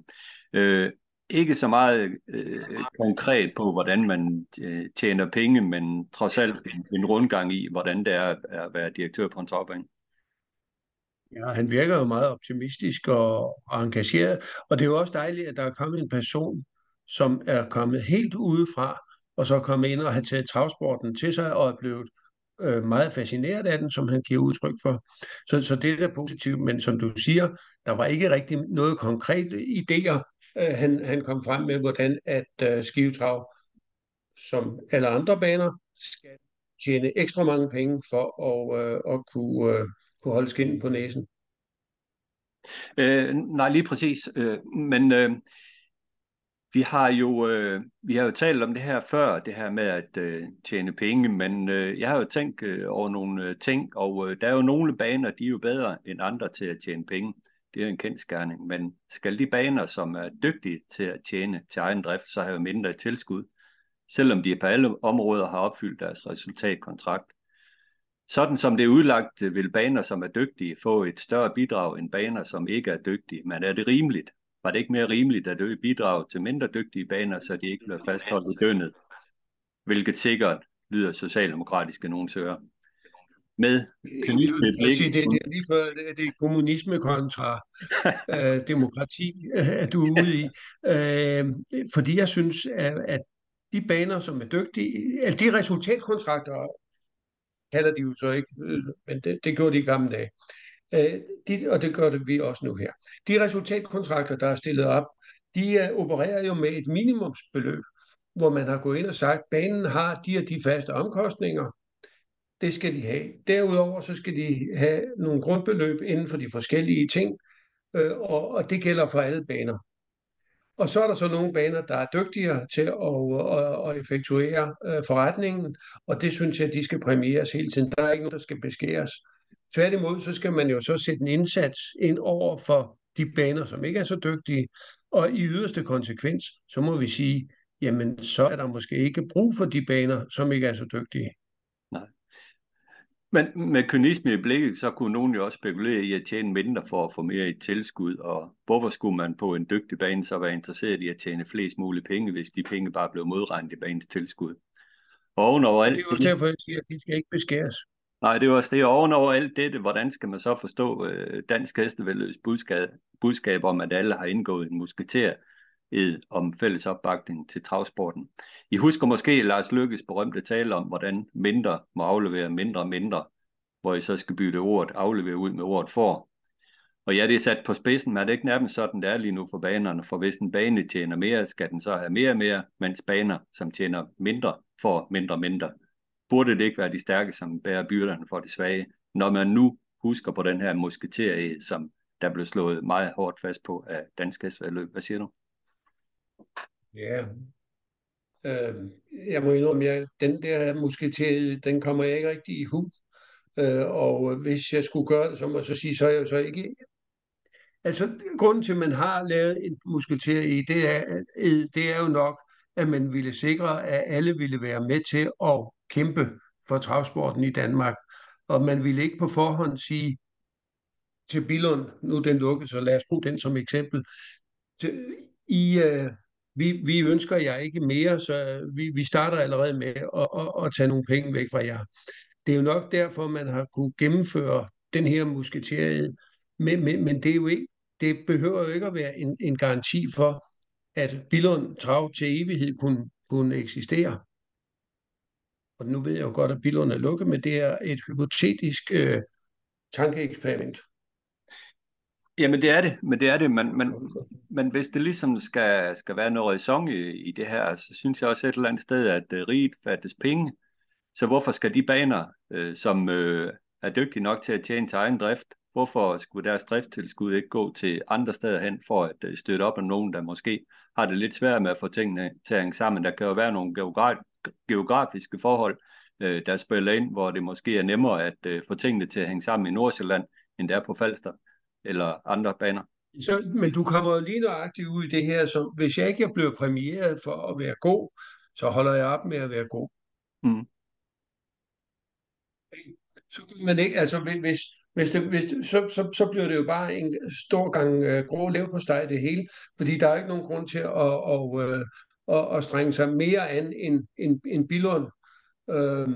Øh, ikke så meget øh, konkret på, hvordan man øh, tjener penge, men trods alt en, en rundgang i, hvordan det er at være direktør på en travbane. Ja, han virker jo meget optimistisk og, og engageret, og det er jo også dejligt, at der er kommet en person, som er kommet helt udefra, og så er kommet ind og har taget travsporten til sig og er blevet øh, meget fascineret af den, som han giver udtryk for. Så, så det er da positivt, men som du siger, der var ikke rigtig noget konkret idéer, øh, han, han kom frem med, hvordan at øh, skivetrav, som alle andre baner, skal tjene ekstra mange penge for at, øh, at kunne, øh, kunne holde skinnen på næsen. Øh, nej, lige præcis. Øh, men øh, vi har jo øh, vi har jo talt om det her før, det her med at øh, tjene penge, men øh, jeg har jo tænkt øh, over nogle øh, ting, og øh, der er jo nogle baner, de er jo bedre end andre til at tjene penge. Det er en kendskærning, men skal de baner, som er dygtige til at tjene til egen drift, så have mindre tilskud, selvom de på alle områder har opfyldt deres resultatkontrakt. Sådan som det er udlagt, vil baner, som er dygtige, få et større bidrag end baner, som ikke er dygtige. Men er det rimeligt? Var det ikke mere rimeligt at øge bidrag til mindre dygtige baner, så de ikke bliver fastholdt i dønnet? Hvilket sikkert lyder socialdemokratiske nogen søger. Med blikket. Det, det er lige før, det er kommunisme kontra øh, demokrati, at du er ude i. Øh, fordi jeg synes, at, at de baner, som er dygtige, altså de resultatkontrakter, kalder de jo så ikke, men det, det gjorde de i gamle dage. Øh, de, og det gør det vi også nu her. De resultatkontrakter, der er stillet op, de er, opererer jo med et minimumsbeløb, hvor man har gået ind og sagt, banen har de og de faste omkostninger, det skal de have. Derudover så skal de have nogle grundbeløb inden for de forskellige ting, øh, og, og det gælder for alle baner. Og så er der så nogle baner, der er dygtigere til at, øh, at, at effektuere øh, forretningen, og det synes jeg, de skal præmieres hele tiden. Der er ikke nogen, der skal beskæres. Tværtimod, så skal man jo så sætte en indsats ind over for de baner, som ikke er så dygtige, og i yderste konsekvens, så må vi sige, jamen så er der måske ikke brug for de baner, som ikke er så dygtige. Men med kynisme i blikket, så kunne nogen jo også spekulere i at tjene mindre for at få mere i tilskud, og hvorfor skulle man på en dygtig bane så være interesseret i at tjene flest mulige penge, hvis de penge bare blev modregnet i banens tilskud? Og ovenover alt... Det er også derfor, jeg siger, at de skal ikke beskæres. Nej, det er også det. Ovenover alt dette, hvordan skal man så forstå øh, Dansk Hestevældøs budskab, budskab om, at alle har indgået en musketer enighed om fælles opbakning til travsporten. I husker måske Lars Lykkes berømte tale om, hvordan mindre må aflevere mindre og mindre, hvor I så skal bytte ordet aflevere ud med ordet for. Og ja, det er sat på spidsen, men er det ikke nærmest sådan, det er lige nu for banerne, for hvis en bane tjener mere, skal den så have mere og mere, mens baner, som tjener mindre, får mindre og mindre. Burde det ikke være de stærke, som bærer byrderne for de svage, når man nu husker på den her musketerie, som der blev slået meget hårdt fast på af dansk løb. Hvad siger du? Ja, øh, jeg må indrømme, at den der musketer, den kommer jeg ikke rigtig i hu. Øh, og hvis jeg skulle gøre det, så må jeg så sige, så er jeg så ikke... Altså, grunden til, at man har lavet en musketer i, det er, øh, det er jo nok, at man ville sikre, at alle ville være med til at kæmpe for travsporten i Danmark. Og man ville ikke på forhånd sige til Billund, nu er den lukket, så lad os bruge den som eksempel. I, øh, vi, vi ønsker jer ikke mere, så øh, vi, vi starter allerede med at, at, at tage nogle penge væk fra jer. Det er jo nok derfor, man har kunne gennemføre den her musketeriet, men, men, men det, er jo ikke, det behøver jo ikke at være en, en garanti for, at Billund Trav til evighed kunne, kunne eksistere. Og nu ved jeg jo godt, at Billund er lukket, men det er et hypotetisk øh, tankeeksperiment. Jamen det er det, men det er det, men, men, men hvis det ligesom skal, skal være noget ræson i, i det her, så synes jeg også et eller andet sted, at uh, riget fattes penge. Så hvorfor skal de baner, uh, som uh, er dygtige nok til at tjene til egen drift, hvorfor skulle deres drifttilskud ikke gå til andre steder hen for at uh, støtte op af nogen, der måske har det lidt svært med at få tingene til at hænge sammen. Der kan jo være nogle geograf- geografiske forhold, øh, der spiller ind, hvor det måske er nemmere at øh, få tingene til at hænge sammen i Nordsjælland, end det er på Falster eller andre baner. Så, men du kommer lige nøjagtigt ud i det her, så hvis jeg ikke bliver præmieret for at være god, så holder jeg op med at være god. Mm. Så kan man ikke, altså hvis, hvis det, hvis det, så, så, så bliver det jo bare en stor gang øh, grå leverpostej det hele, fordi der er ikke nogen grund til at, og, øh, at, at strenge sig mere an end, end, end Billund, øh,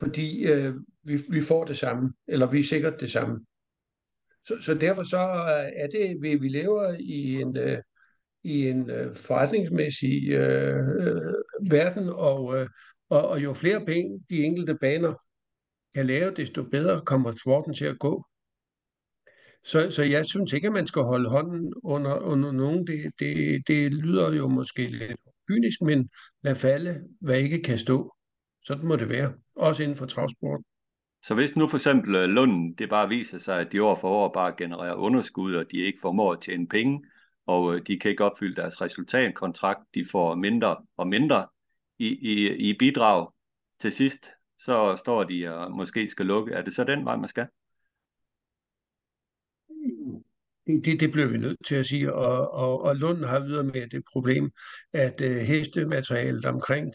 fordi øh, vi, vi får det samme, eller vi er sikkert det samme. Så, så derfor så øh, er det, vi, vi lever i en, øh, i en øh, forretningsmæssig øh, øh, verden, og, øh, og, og jo flere penge de enkelte baner kan lave, desto bedre kommer sporten til at gå. Så, så jeg synes ikke, at man skal holde hånden under, under nogen. Det, det, det lyder jo måske lidt kynisk, men lad falde, hvad ikke kan stå. Sådan må det være, også inden for travsport. Så hvis nu for eksempel øh, Lunden, Lund, det bare viser sig, at de år for år bare genererer underskud, og de ikke formår at tjene penge, og øh, de kan ikke opfylde deres resultatkontrakt, de får mindre og mindre i, i, i bidrag til sidst, så står de og måske skal lukke. Er det så den vej, man skal? Det, det bliver vi nødt til at sige, og, og, og Lund har videre med det problem, at øh, hestematerialet omkring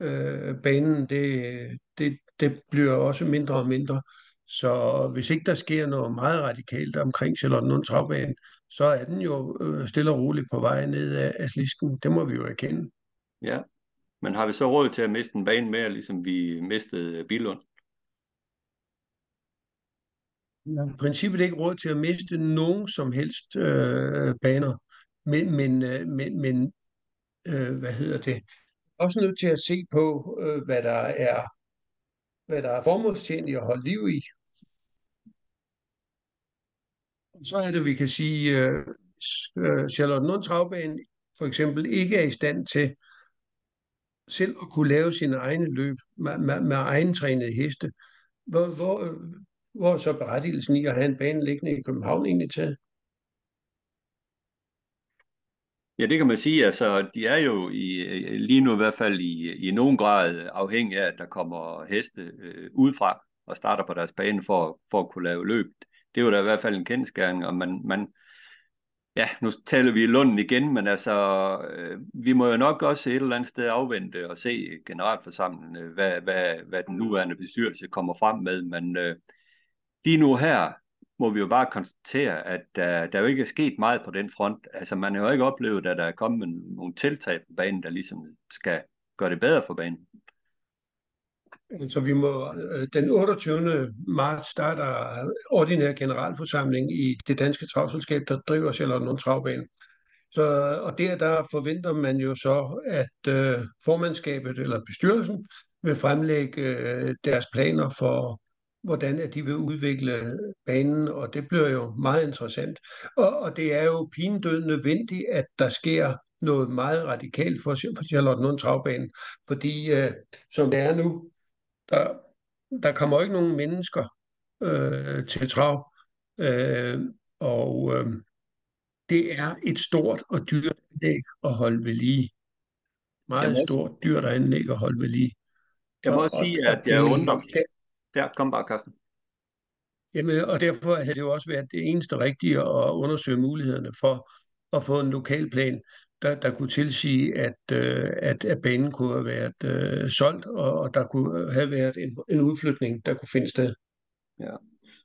øh, banen, det, det, det bliver også mindre og mindre. Så hvis ikke der sker noget meget radikalt omkring Charlottenlund Travbane, så er den jo øh, stille og roligt på vej ned af, af slisken. Det må vi jo erkende. Ja, men har vi så råd til at miste en bane mere, ligesom vi mistede Bilund? Ja. I princippet ikke råd til at miste nogen som helst øh, baner, men, men, øh, men, men øh, hvad hedder det, også nødt til at se på, øh, hvad der er hvad der er formålstjenligt at holde liv i. Så er det, vi kan sige, øh, øh Charlotte Travbane for eksempel ikke er i stand til selv at kunne lave sine egne løb med, med, med egentrænede heste. Hvor, hvor, hvor er så berettigelsen i at have en bane liggende i København egentlig til? Ja, det kan man sige. Altså, de er jo i, øh, lige nu i hvert fald i, i nogen grad afhængige af, at der kommer heste øh, udefra og starter på deres bane for, for at kunne lave løb. Det er jo da i hvert fald en kendskæring, og man, man, ja, nu taler vi i Lunden igen, men altså, øh, vi må jo nok også et eller andet sted afvente og se generalforsamlingen, øh, hvad, hvad, hvad den nuværende bestyrelse kommer frem med, men øh, lige nu her, må vi jo bare konstatere, at uh, der jo ikke er sket meget på den front. Altså man har jo ikke oplevet, at der er kommet nogle tiltag på banen, der ligesom skal gøre det bedre for banen. Så vi må, øh, den 28. marts starter ordinær generalforsamling i det danske travselskab, der driver Charlotte Travbane. Så, og der, der forventer man jo så, at øh, formandskabet eller bestyrelsen vil fremlægge øh, deres planer for hvordan at de vil udvikle banen, og det bliver jo meget interessant. Og, og det er jo pinedød nødvendigt, at der sker noget meget radikalt for, for Charlotte Lund Travbanen, fordi øh, som det er nu, der, der kommer ikke nogen mennesker øh, til trav, øh, og øh, det er et stort og dyrt anlæg at holde ved lige. Meget stort, dyrt anlæg at holde ved lige. Jeg må og, sige, at jeg undrer, Ja, kom bare, Carsten. Jamen, og derfor havde det jo også været det eneste rigtige at undersøge mulighederne for at få en lokalplan, der, der kunne tilsige, at, øh, at, at banen kunne have været øh, solgt, og, og der kunne have været en, en udflytning, der kunne finde sted. Ja.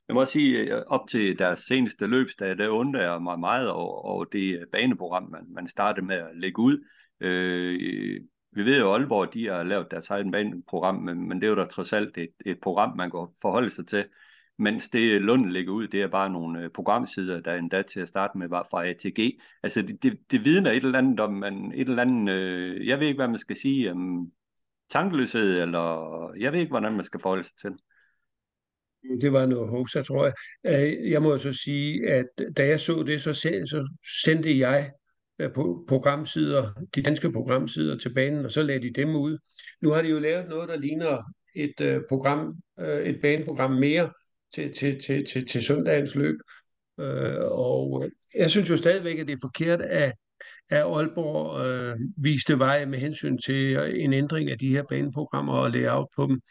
Jeg må sige, øh, op til deres seneste løbsdag, der undrer jeg mig meget over, over det baneprogram, man, man startede med at lægge ud. Øh, vi ved jo, at Aalborg de har lavet deres egen baneprogram, men, men det er jo da trods alt et, et program, man går forholde sig til. Mens det Lund ligger ud, det er bare nogle øh, programsider, der endda til at starte med var fra ATG. Altså det, det, det vidner et eller andet om, man, et eller andet, øh, jeg ved ikke, hvad man skal sige, um, tankeløshed, eller jeg ved ikke, hvordan man skal forholde sig til. Det var noget hoax, tror jeg. Jeg må så sige, at da jeg så det, så, sendte jeg Øh, på programsider, de danske programsider til banen, og så lagde de dem ud. Nu har de jo lavet noget, der ligner et øh, program, øh, et baneprogram mere til, til, til, til, til søndagens løb. Øh, og jeg synes jo stadigvæk, at det er forkert, at, at Aalborg øh, viste vej med hensyn til en ændring af de her baneprogrammer og layout på dem.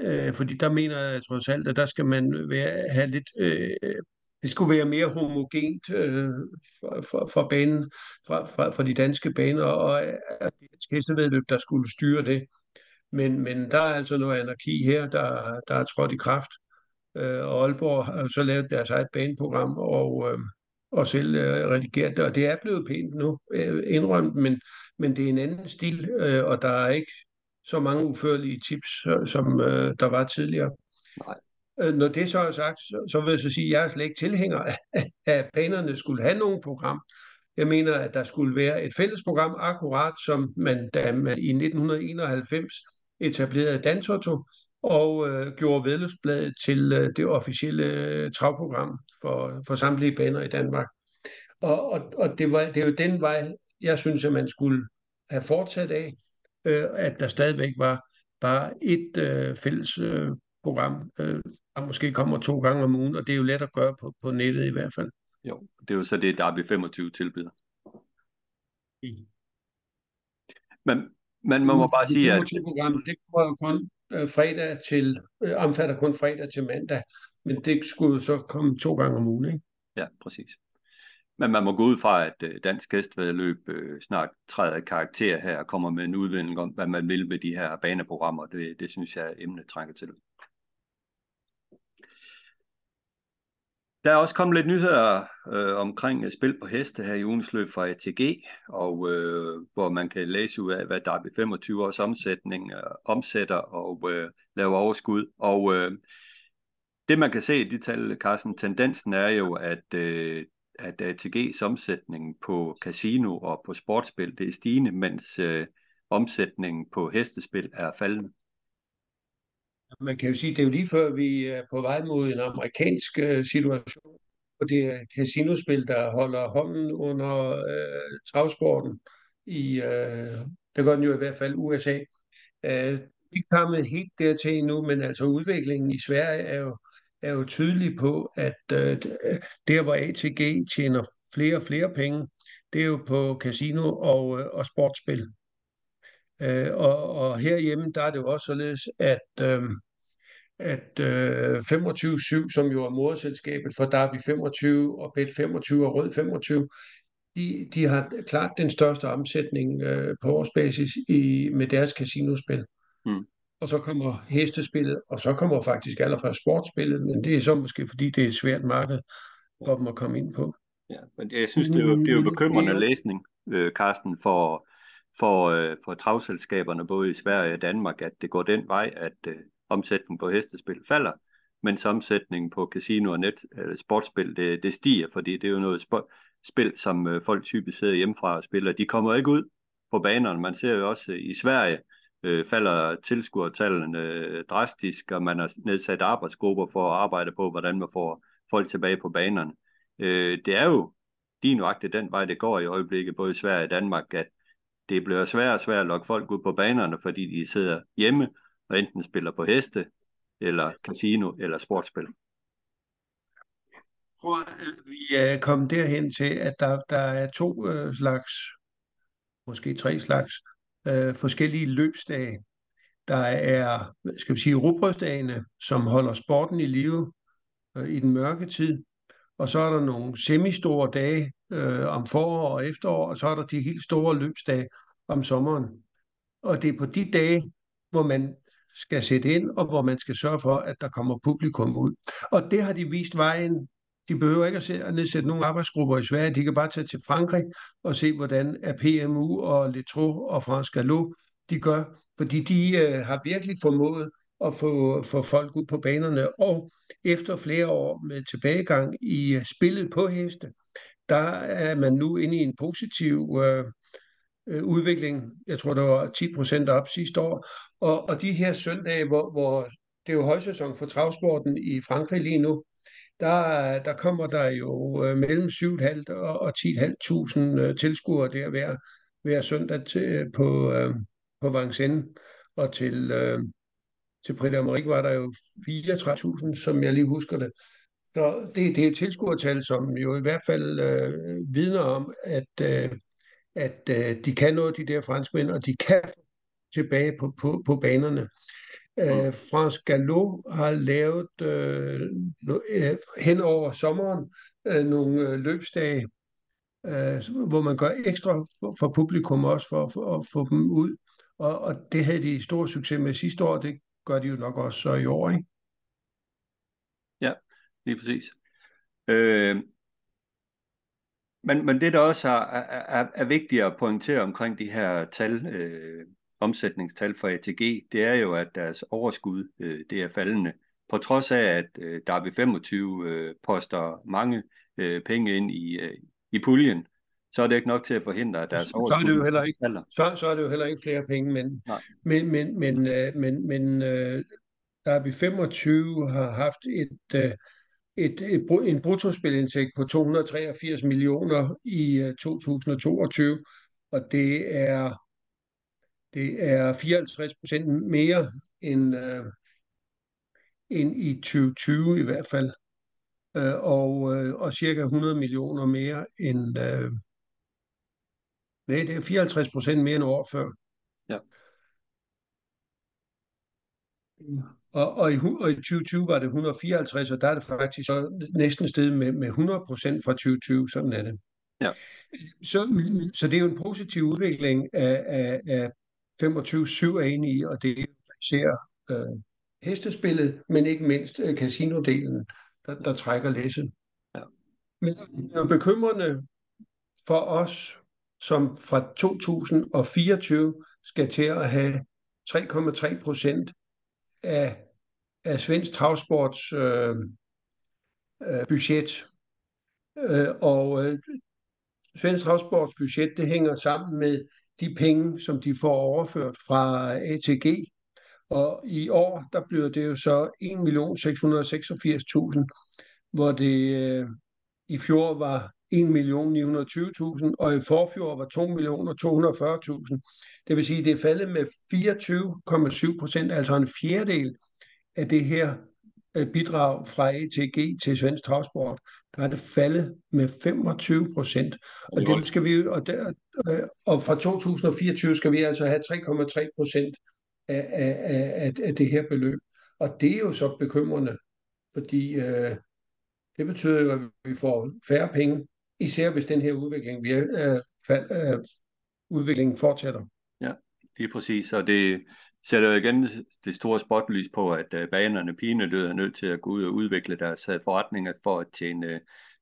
Øh, fordi der mener jeg trods alt, at der skal man være, have lidt... Øh, det skulle være mere homogent øh, for, for, for banen, for, for, for de danske baner, og at det hestevedløb, der skulle styre det. Men, men der er altså noget anarki her, der, der er trådt i kraft. Øh, og Aalborg har så lavet deres eget baneprogram, og, øh, og selv øh, redigeret det, og det er blevet pænt nu, øh, indrømt, men, men det er en anden stil, øh, og der er ikke så mange uførlige tips, som øh, der var tidligere. Nej. Øh, når det så er sagt, så, så vil jeg så sige, at jeg er slet ikke tilhænger af, at banerne skulle have nogen program. Jeg mener, at der skulle være et fælles program, akkurat som man, da man i 1991 etablerede Dantoto, og øh, gjorde Vedløbsbladet til øh, det officielle øh, travprogram for, for samtlige baner i Danmark. Og, og, og det, var, det er jo den vej, jeg synes, at man skulle have fortsat af, øh, at der stadigvæk var bare et øh, fælles øh, program, øh, der måske kommer to gange om ugen, og det er jo let at gøre på, på nettet i hvert fald. Jo, det er jo så det, Derby 25 tilbyder. Men, men man må bare sige, at... Det kommer jo kun øh, fredag til, øh, omfatter kun fredag til mandag, men det skulle så komme to gange om ugen, ikke? Ja, præcis. Men man må gå ud fra, at øh, dansk hestvedløb øh, snart træder karakter her og kommer med en udvinding om, hvad man vil med de her baneprogrammer. Det, det synes jeg, emnet trænger til. Der er også kommet lidt nyheder øh, omkring øh, spil på heste her i ugens løb fra ATG, og øh, hvor man kan læse ud af, hvad der er 25 års omsætning øh, omsætter og øh, laver overskud. Og øh, det man kan se i de tal, Carsten, tendensen er jo, at, øh, at ATG's omsætning på casino og på sportsspil, det er stigende, mens øh, omsætningen på hestespil er faldende. Man kan jo sige, det er jo lige før vi er på vej mod en amerikansk øh, situation, og det er casinospil, der holder hånden under øh, travsporten i, øh, det gør den jo i hvert fald USA. Øh, vi er kommet helt dertil endnu, men altså udviklingen i Sverige er jo, er jo tydelig på, at øh, der hvor ATG tjener flere og flere penge, det er jo på casino og, øh, og sportsspil. Øh, og, og herhjemme, der er det jo også således, at, øh, at øh, 25-7, som jo er moderselskabet for Derby 25 og Bet 25 og Rød 25, de, de har klart den største omsætning øh, på årsbasis i, med deres casinospil. Mm. Og så kommer hestespillet, og så kommer faktisk allerførst sportsspillet, men det er så måske fordi, det er et svært marked for dem at komme ind på. Ja, men jeg synes, det er jo, det er jo bekymrende læsning, øh, Carsten, for, for, øh, for travselskaberne både i Sverige og Danmark, at det går den vej, at øh, omsætningen på hestespil falder, mens omsætningen på casino og net, eller sportsspil, det, det stiger, fordi det er jo noget spil, som øh, folk typisk sidder hjemmefra og spiller. De kommer ikke ud på banerne. Man ser jo også øh, i Sverige, øh, falder tilskuertallene øh, drastisk, og man har nedsat arbejdsgrupper for at arbejde på, hvordan man får folk tilbage på banerne. Øh, det er jo lige nøjagtigt den vej, det går i øjeblikket, både i Sverige og Danmark, at det bliver svært og svært at lokke folk ud på banerne, fordi de sidder hjemme og enten spiller på heste, eller casino, eller sportsspil. Jeg tror, at øh, vi øh, er kommet derhen til, at der, der er to øh, slags, måske tre slags, øh, forskellige løbsdage. Der er, skal vi sige, rugbrødsdagene, som holder sporten i live øh, i den mørke tid. Og så er der nogle semistore dage øh, om forår og efterår, og så er der de helt store løbsdage om sommeren. Og det er på de dage, hvor man skal sætte ind, og hvor man skal sørge for, at der kommer publikum ud. Og det har de vist vejen. De behøver ikke at nedsætte nogle arbejdsgrupper i Sverige. De kan bare tage til Frankrig og se, hvordan PMU og Letro og Frans Gallo de gør. Fordi de øh, har virkelig formået at få, få folk ud på banerne. Og efter flere år med tilbagegang i øh, spillet på heste, der er man nu inde i en positiv øh, øh udvikling. Jeg tror, der var 10 procent op sidste år. Og, og de her søndage, hvor, hvor det er jo højsæson for travsporten i Frankrig lige nu, der, der kommer der jo øh, mellem 7.500 og, og 10.500 øh, tilskuere der hver, hver søndag til, øh, på, øh, på Vincennes. Og til, øh, til Prix d'Amérique var der jo 34.000, som jeg lige husker det. Så det, det er et tilskuertal, som jo i hvert fald øh, vidner om, at, øh, at øh, de kan noget, de der franskmænd, og de kan tilbage på, på, på banerne. Øh, Frans Gallo har lavet øh, øh, hen over sommeren øh, nogle øh, løbsdage, øh, hvor man gør ekstra for, for publikum også for, for at få dem ud. Og, og det havde de stor succes med sidste år, det gør de jo nok også så i år, ikke? Ja, lige præcis. Øh, men, men det, der også er, er, er vigtigt at pointere omkring de her tal, øh, omsætningstal for ATG, det er jo, at deres overskud øh, det er faldende. På trods af, at øh, der ved 25 øh, poster mange øh, penge ind i, øh, i puljen, så er det ikke nok til at forhindre, at deres overskud så er det jo heller ikke, falder. så, så er det jo heller ikke flere penge, men, men, men, men, øh, men, men øh, der vi 25 har haft et, øh, et, et, en bruttospilindtægt på 283 millioner i øh, 2022, og det er det er 54 procent mere end, øh, end i 2020 i hvert fald, øh, og, øh, og cirka 100 millioner mere end, øh, nej, det er 54 procent mere end år før. Ja. Og, og, i, og i 2020 var det 154, og der er det faktisk så næsten steget med, med 100 procent fra 2020, sådan er det. Ja. Så, så det er jo en positiv udvikling af, af, af 25-7 er inde i, og det ser øh, hestespillet, men ikke mindst øh, casinodelen, der, der trækker læsset. Ja. Men det er jo bekymrende for os, som fra 2024 skal til at have 3,3 procent af, af svensk travsports øh, øh, budget. Øh, og øh, svensk travsports budget, det hænger sammen med de penge, som de får overført fra ATG. Og i år, der bliver det jo så 1.686.000, hvor det øh, i fjor var 1.920.000, og i forfjor var 2.240.000. Det vil sige, at det er faldet med 24,7 procent, altså en fjerdedel af det her øh, bidrag fra ATG til Svensk Travsport, der er det faldet med 25 procent. Og, det skal vi, og, der, øh, og fra 2024 skal vi altså have 3,3 procent af, af, af, af det her beløb. Og det er jo så bekymrende, fordi øh, det betyder jo, at vi får færre penge, især hvis den her udvikling, vi, øh, fald, øh, udviklingen fortsætter. Ja, det er præcis, og det sætter jo igen det store spotlys på, at uh, banerne pinedød er nødt til at gå ud og udvikle deres øh, forretninger for at tjene øh,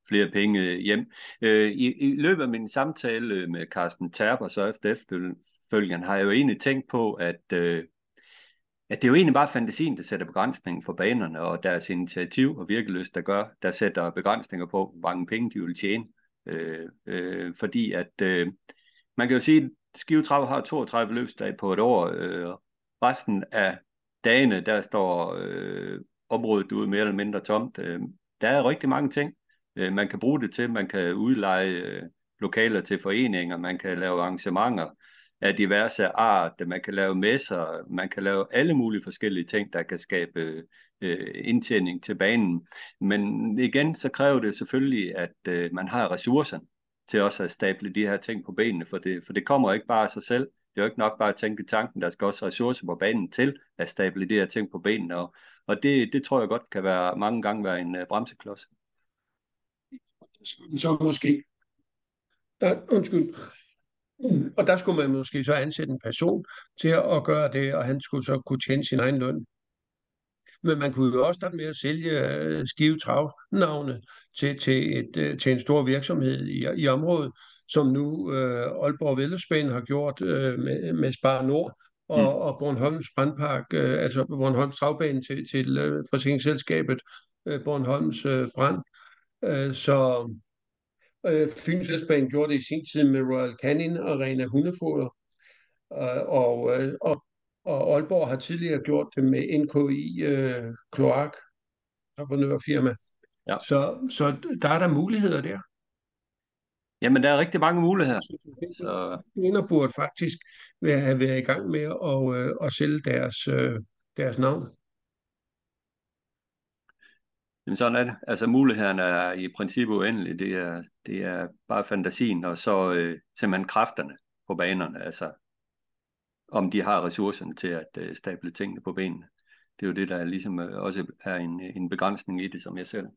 flere penge hjem. Øh, i, I løbet af min samtale med Carsten Terper, så efter efterfølgende, har jeg jo egentlig tænkt på, at øh, at det er jo egentlig bare fantasien, der sætter begrænsningen for banerne, og deres initiativ og virkeløst, der gør, der sætter begrænsninger på, hvor mange penge de vil tjene. Øh, øh, fordi at, øh, man kan jo sige, at Skive Trav har 32 løbsdage på et år. Øh, resten af dagene, der står øh, området ude mere eller mindre tomt. Øh, der er rigtig mange ting, øh, man kan bruge det til. Man kan udleje øh, lokaler til foreninger, man kan lave arrangementer, af diverse art, man kan lave messer, man kan lave alle mulige forskellige ting, der kan skabe øh, indtjening til banen. Men igen, så kræver det selvfølgelig, at øh, man har ressourcer til også at stable de her ting på benene, for det, for det kommer ikke bare af sig selv. Det er jo ikke nok bare at tænke tanken, der skal også ressourcer på banen til at stable de her ting på benene, og, og det, det tror jeg godt kan være mange gange være en uh, bremseklods. Så måske. Der, undskyld, og der skulle man måske så ansætte en person til at gøre det, og han skulle så kunne tjene sin egen løn. Men man kunne jo også starte med at sælge øh, skive travnavne til, til, et, øh, til en stor virksomhed i, i området, som nu øh, Aalborg Vellespæn har gjort øh, med, med Spar Nord og, mm. og Bornholms Brandpark, øh, altså Bornholms Travbane til, til øh, forsikringsselskabet øh, Bornholms øh, Brand. Øh, så Øh, Fyns Vestbanen gjorde det i sin tid med Royal Canin og Arena Hundefoder. Øh, og, øh, og, og Aalborg har tidligere gjort det med NKI øh, Kloak, firma. Ja. Så, så der er der muligheder der. Jamen, der er rigtig mange muligheder. Så... Vinder burde faktisk have været i gang med at, øh, at sælge deres, øh, deres navn. Jamen sådan er det. Altså mulighederne er i princippet uendelige. Det er, det er bare fantasien, og så øh, simpelthen kræfterne på banerne. Altså om de har ressourcerne til at øh, stable tingene på benene. Det er jo det, der ligesom øh, også er en, en begrænsning i det, som jeg ser det.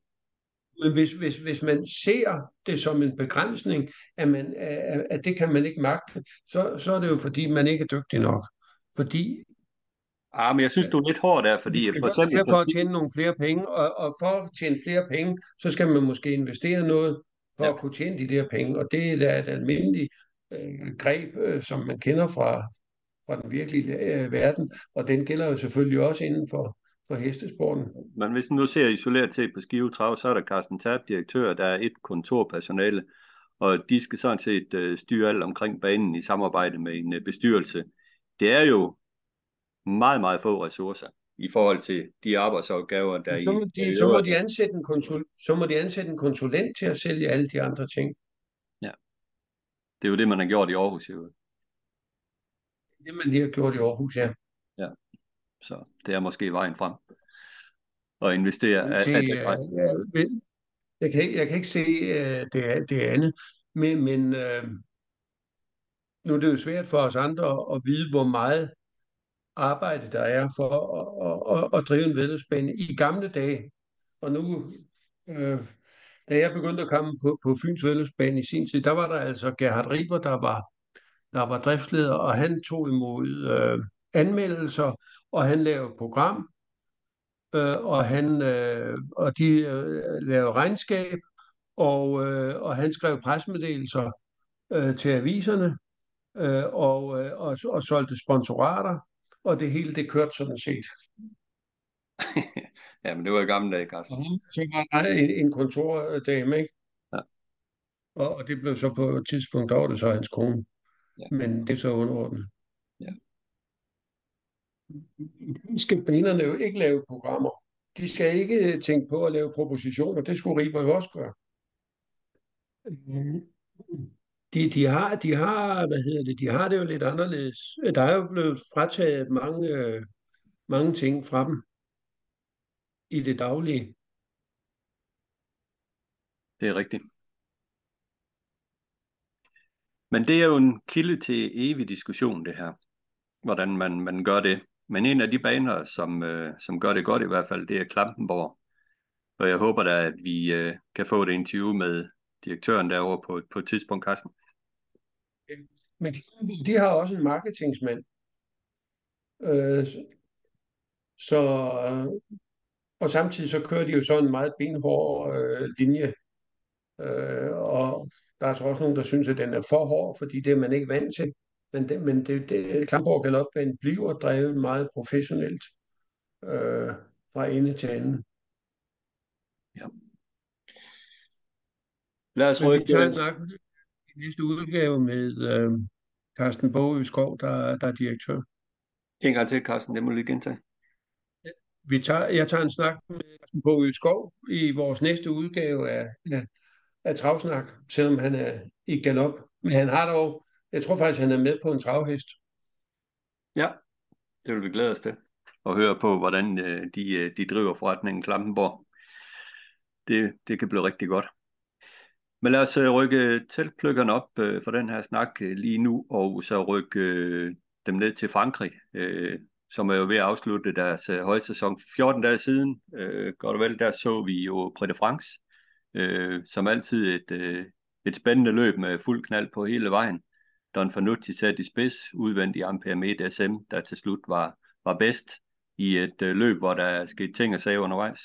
Men hvis, hvis, hvis man ser det som en begrænsning, at, man, at, at det kan man ikke magte, så, så er det jo fordi, man ikke er dygtig nok. Fordi Ah, men jeg synes, du er lidt hård der, fordi for eksempel... for at tjene nogle flere penge, og, og for at tjene flere penge, så skal man måske investere noget for ja. at kunne tjene de der penge, og det er da et almindeligt øh, greb, øh, som man kender fra, fra den virkelige øh, verden, og den gælder jo selvfølgelig også inden for, for hestesporten. Men hvis man nu ser isoleret til på Skive Trav, så er der Carsten Tab, direktør, der er et kontorpersonale, og de skal sådan set øh, styre alt omkring banen i samarbejde med en øh, bestyrelse. Det er jo meget, meget få ressourcer i forhold til de arbejdsopgaver, der så må de, i... Så må, de ansætte en konsul, så må de ansætte en konsulent til at sælge alle de andre ting. Ja. Det er jo det, man har gjort i Aarhus. Jo. Det man lige har gjort i Aarhus, ja. Ja, så det er måske vejen frem. Og investere. Jeg, se, at, at, jeg, kan, ikke, jeg kan ikke se uh, det, det andet, men, men uh, nu er det jo svært for os andre at vide, hvor meget arbejde, der er for at, at, at drive en vedløbsbane i gamle dage. Og nu, øh, da jeg begyndte at komme på, på Fyns vedløbsbane i sin tid, der var der altså Gerhard Riber, der var, der var driftsleder, og han tog imod øh, anmeldelser, og han lavede program, øh, og, han, øh, og de øh, lavede regnskab, og, øh, og han skrev presmeddelelser øh, til aviserne, øh, og, øh, og, og solgte sponsorater, og det hele det kørte sådan set. ja, men det var i gamle dage, Carsten. Og så var der en, en kontordame, ikke? Ja. Og, og det blev så på et tidspunkt, der var det så hans kone. Ja. Men det er så underordnet. Ja. De skal banerne jo ikke lave programmer. De skal ikke tænke på at lave propositioner. Det skulle Riber jo også gøre. De, de, har, de har, hvad hedder det, de har det jo lidt anderledes. Der er jo blevet frataget mange, øh, mange ting fra dem i det daglige. Det er rigtigt. Men det er jo en kilde til evig diskussion, det her. Hvordan man, man gør det. Men en af de baner, som, øh, som gør det godt i hvert fald, det er Klampenborg. Og jeg håber da, at vi øh, kan få et interview med direktøren derovre på, på et tidspunkt, Carsten. Men de, de har også en marketingsmand. Øh, så, og samtidig så kører de jo sådan en meget benhård øh, linje. Øh, og der er så også nogen, der synes, at den er for hård, fordi det er man ikke vant til. Men, det, men det, det, Klamborg Galopbanen bliver drevet meget professionelt øh, fra ende til ende. Ja. Lad os rykke... Vi tager en snak i næste udgave med øh, Carsten Bogø Skov, der, der er direktør. En gang til, Carsten, det må du lige gentage. Vi tager, jeg tager en snak med Carsten Bogø Skov i vores næste udgave af, af, af Travsnak, selvom han er i galop. Men han har dog, jeg tror faktisk, han er med på en travhest. Ja, det vil vi glæde os til at høre på, hvordan øh, de, øh, de driver forretningen Klampenborg. Det, det kan blive rigtig godt. Men lad os øh, rykke teltpløkkerne op øh, for den her snak øh, lige nu, og så rykke øh, dem ned til Frankrig, øh, som er jo ved at afslutte deres øh, højsæson. 14 dage siden, øh, godt og vel, der så vi jo Prix France, øh, som altid et, øh, et spændende løb med fuld knald på hele vejen. Don Fanucci sat i spids, udvendt i Ampere Med SM, der til slut var, var bedst i et øh, løb, hvor der skete ting og sager undervejs.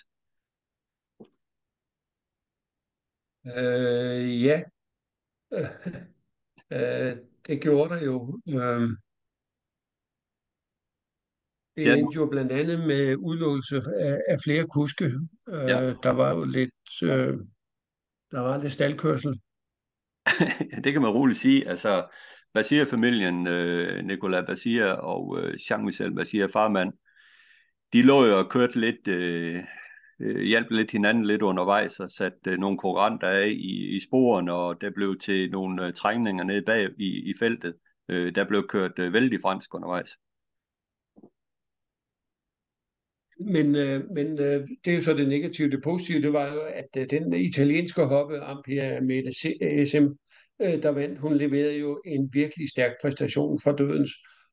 Øh, ja, øh, det gjorde der jo. Øh, det ja. endte jo blandt andet med udlåelse af, af flere kuske. Øh, ja. Der var jo lidt, øh, der var lidt staldkørsel. det kan man roligt sige. Altså, Basir-familien, øh, Nicolas Basir og øh, Jean-Michel Basir, farmand, de lå jo og kørte lidt, øh, øh, hjalp lidt hinanden lidt undervejs og satte øh, nogle konkurrenter af i, i sporene, og der blev til nogle øh, trængninger nede bag i, i feltet. Øh, der blev kørt øh, vældig fransk undervejs. Men, øh, men øh, det er jo så det negative. Det positive, det var jo, at øh, den italienske hoppe, Ampia med SM, øh, der vandt, hun leverede jo en virkelig stærk præstation for dødens.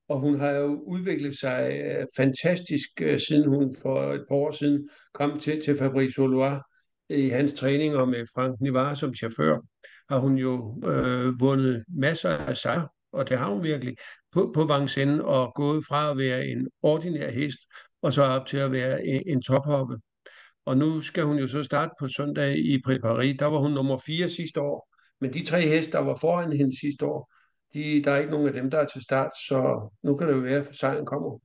Og hun har jo udviklet sig øh, fantastisk, øh, siden hun for et par år siden kom til, til Fabrice Loire i hans træninger med Frank Nivar som chauffør. Har hun jo øh, vundet masser af sejre, og det har hun virkelig, på, på Vincennes og gået fra at være en ordinær hest og så op til at være en, en tophoppe. Og nu skal hun jo så starte på søndag i Prix Paris. Der var hun nummer 4 sidste år. Men de tre heste, der var foran hende sidste år, de, der er ikke nogen af dem, der er til start, så nu kan det jo være, at sejren kommer.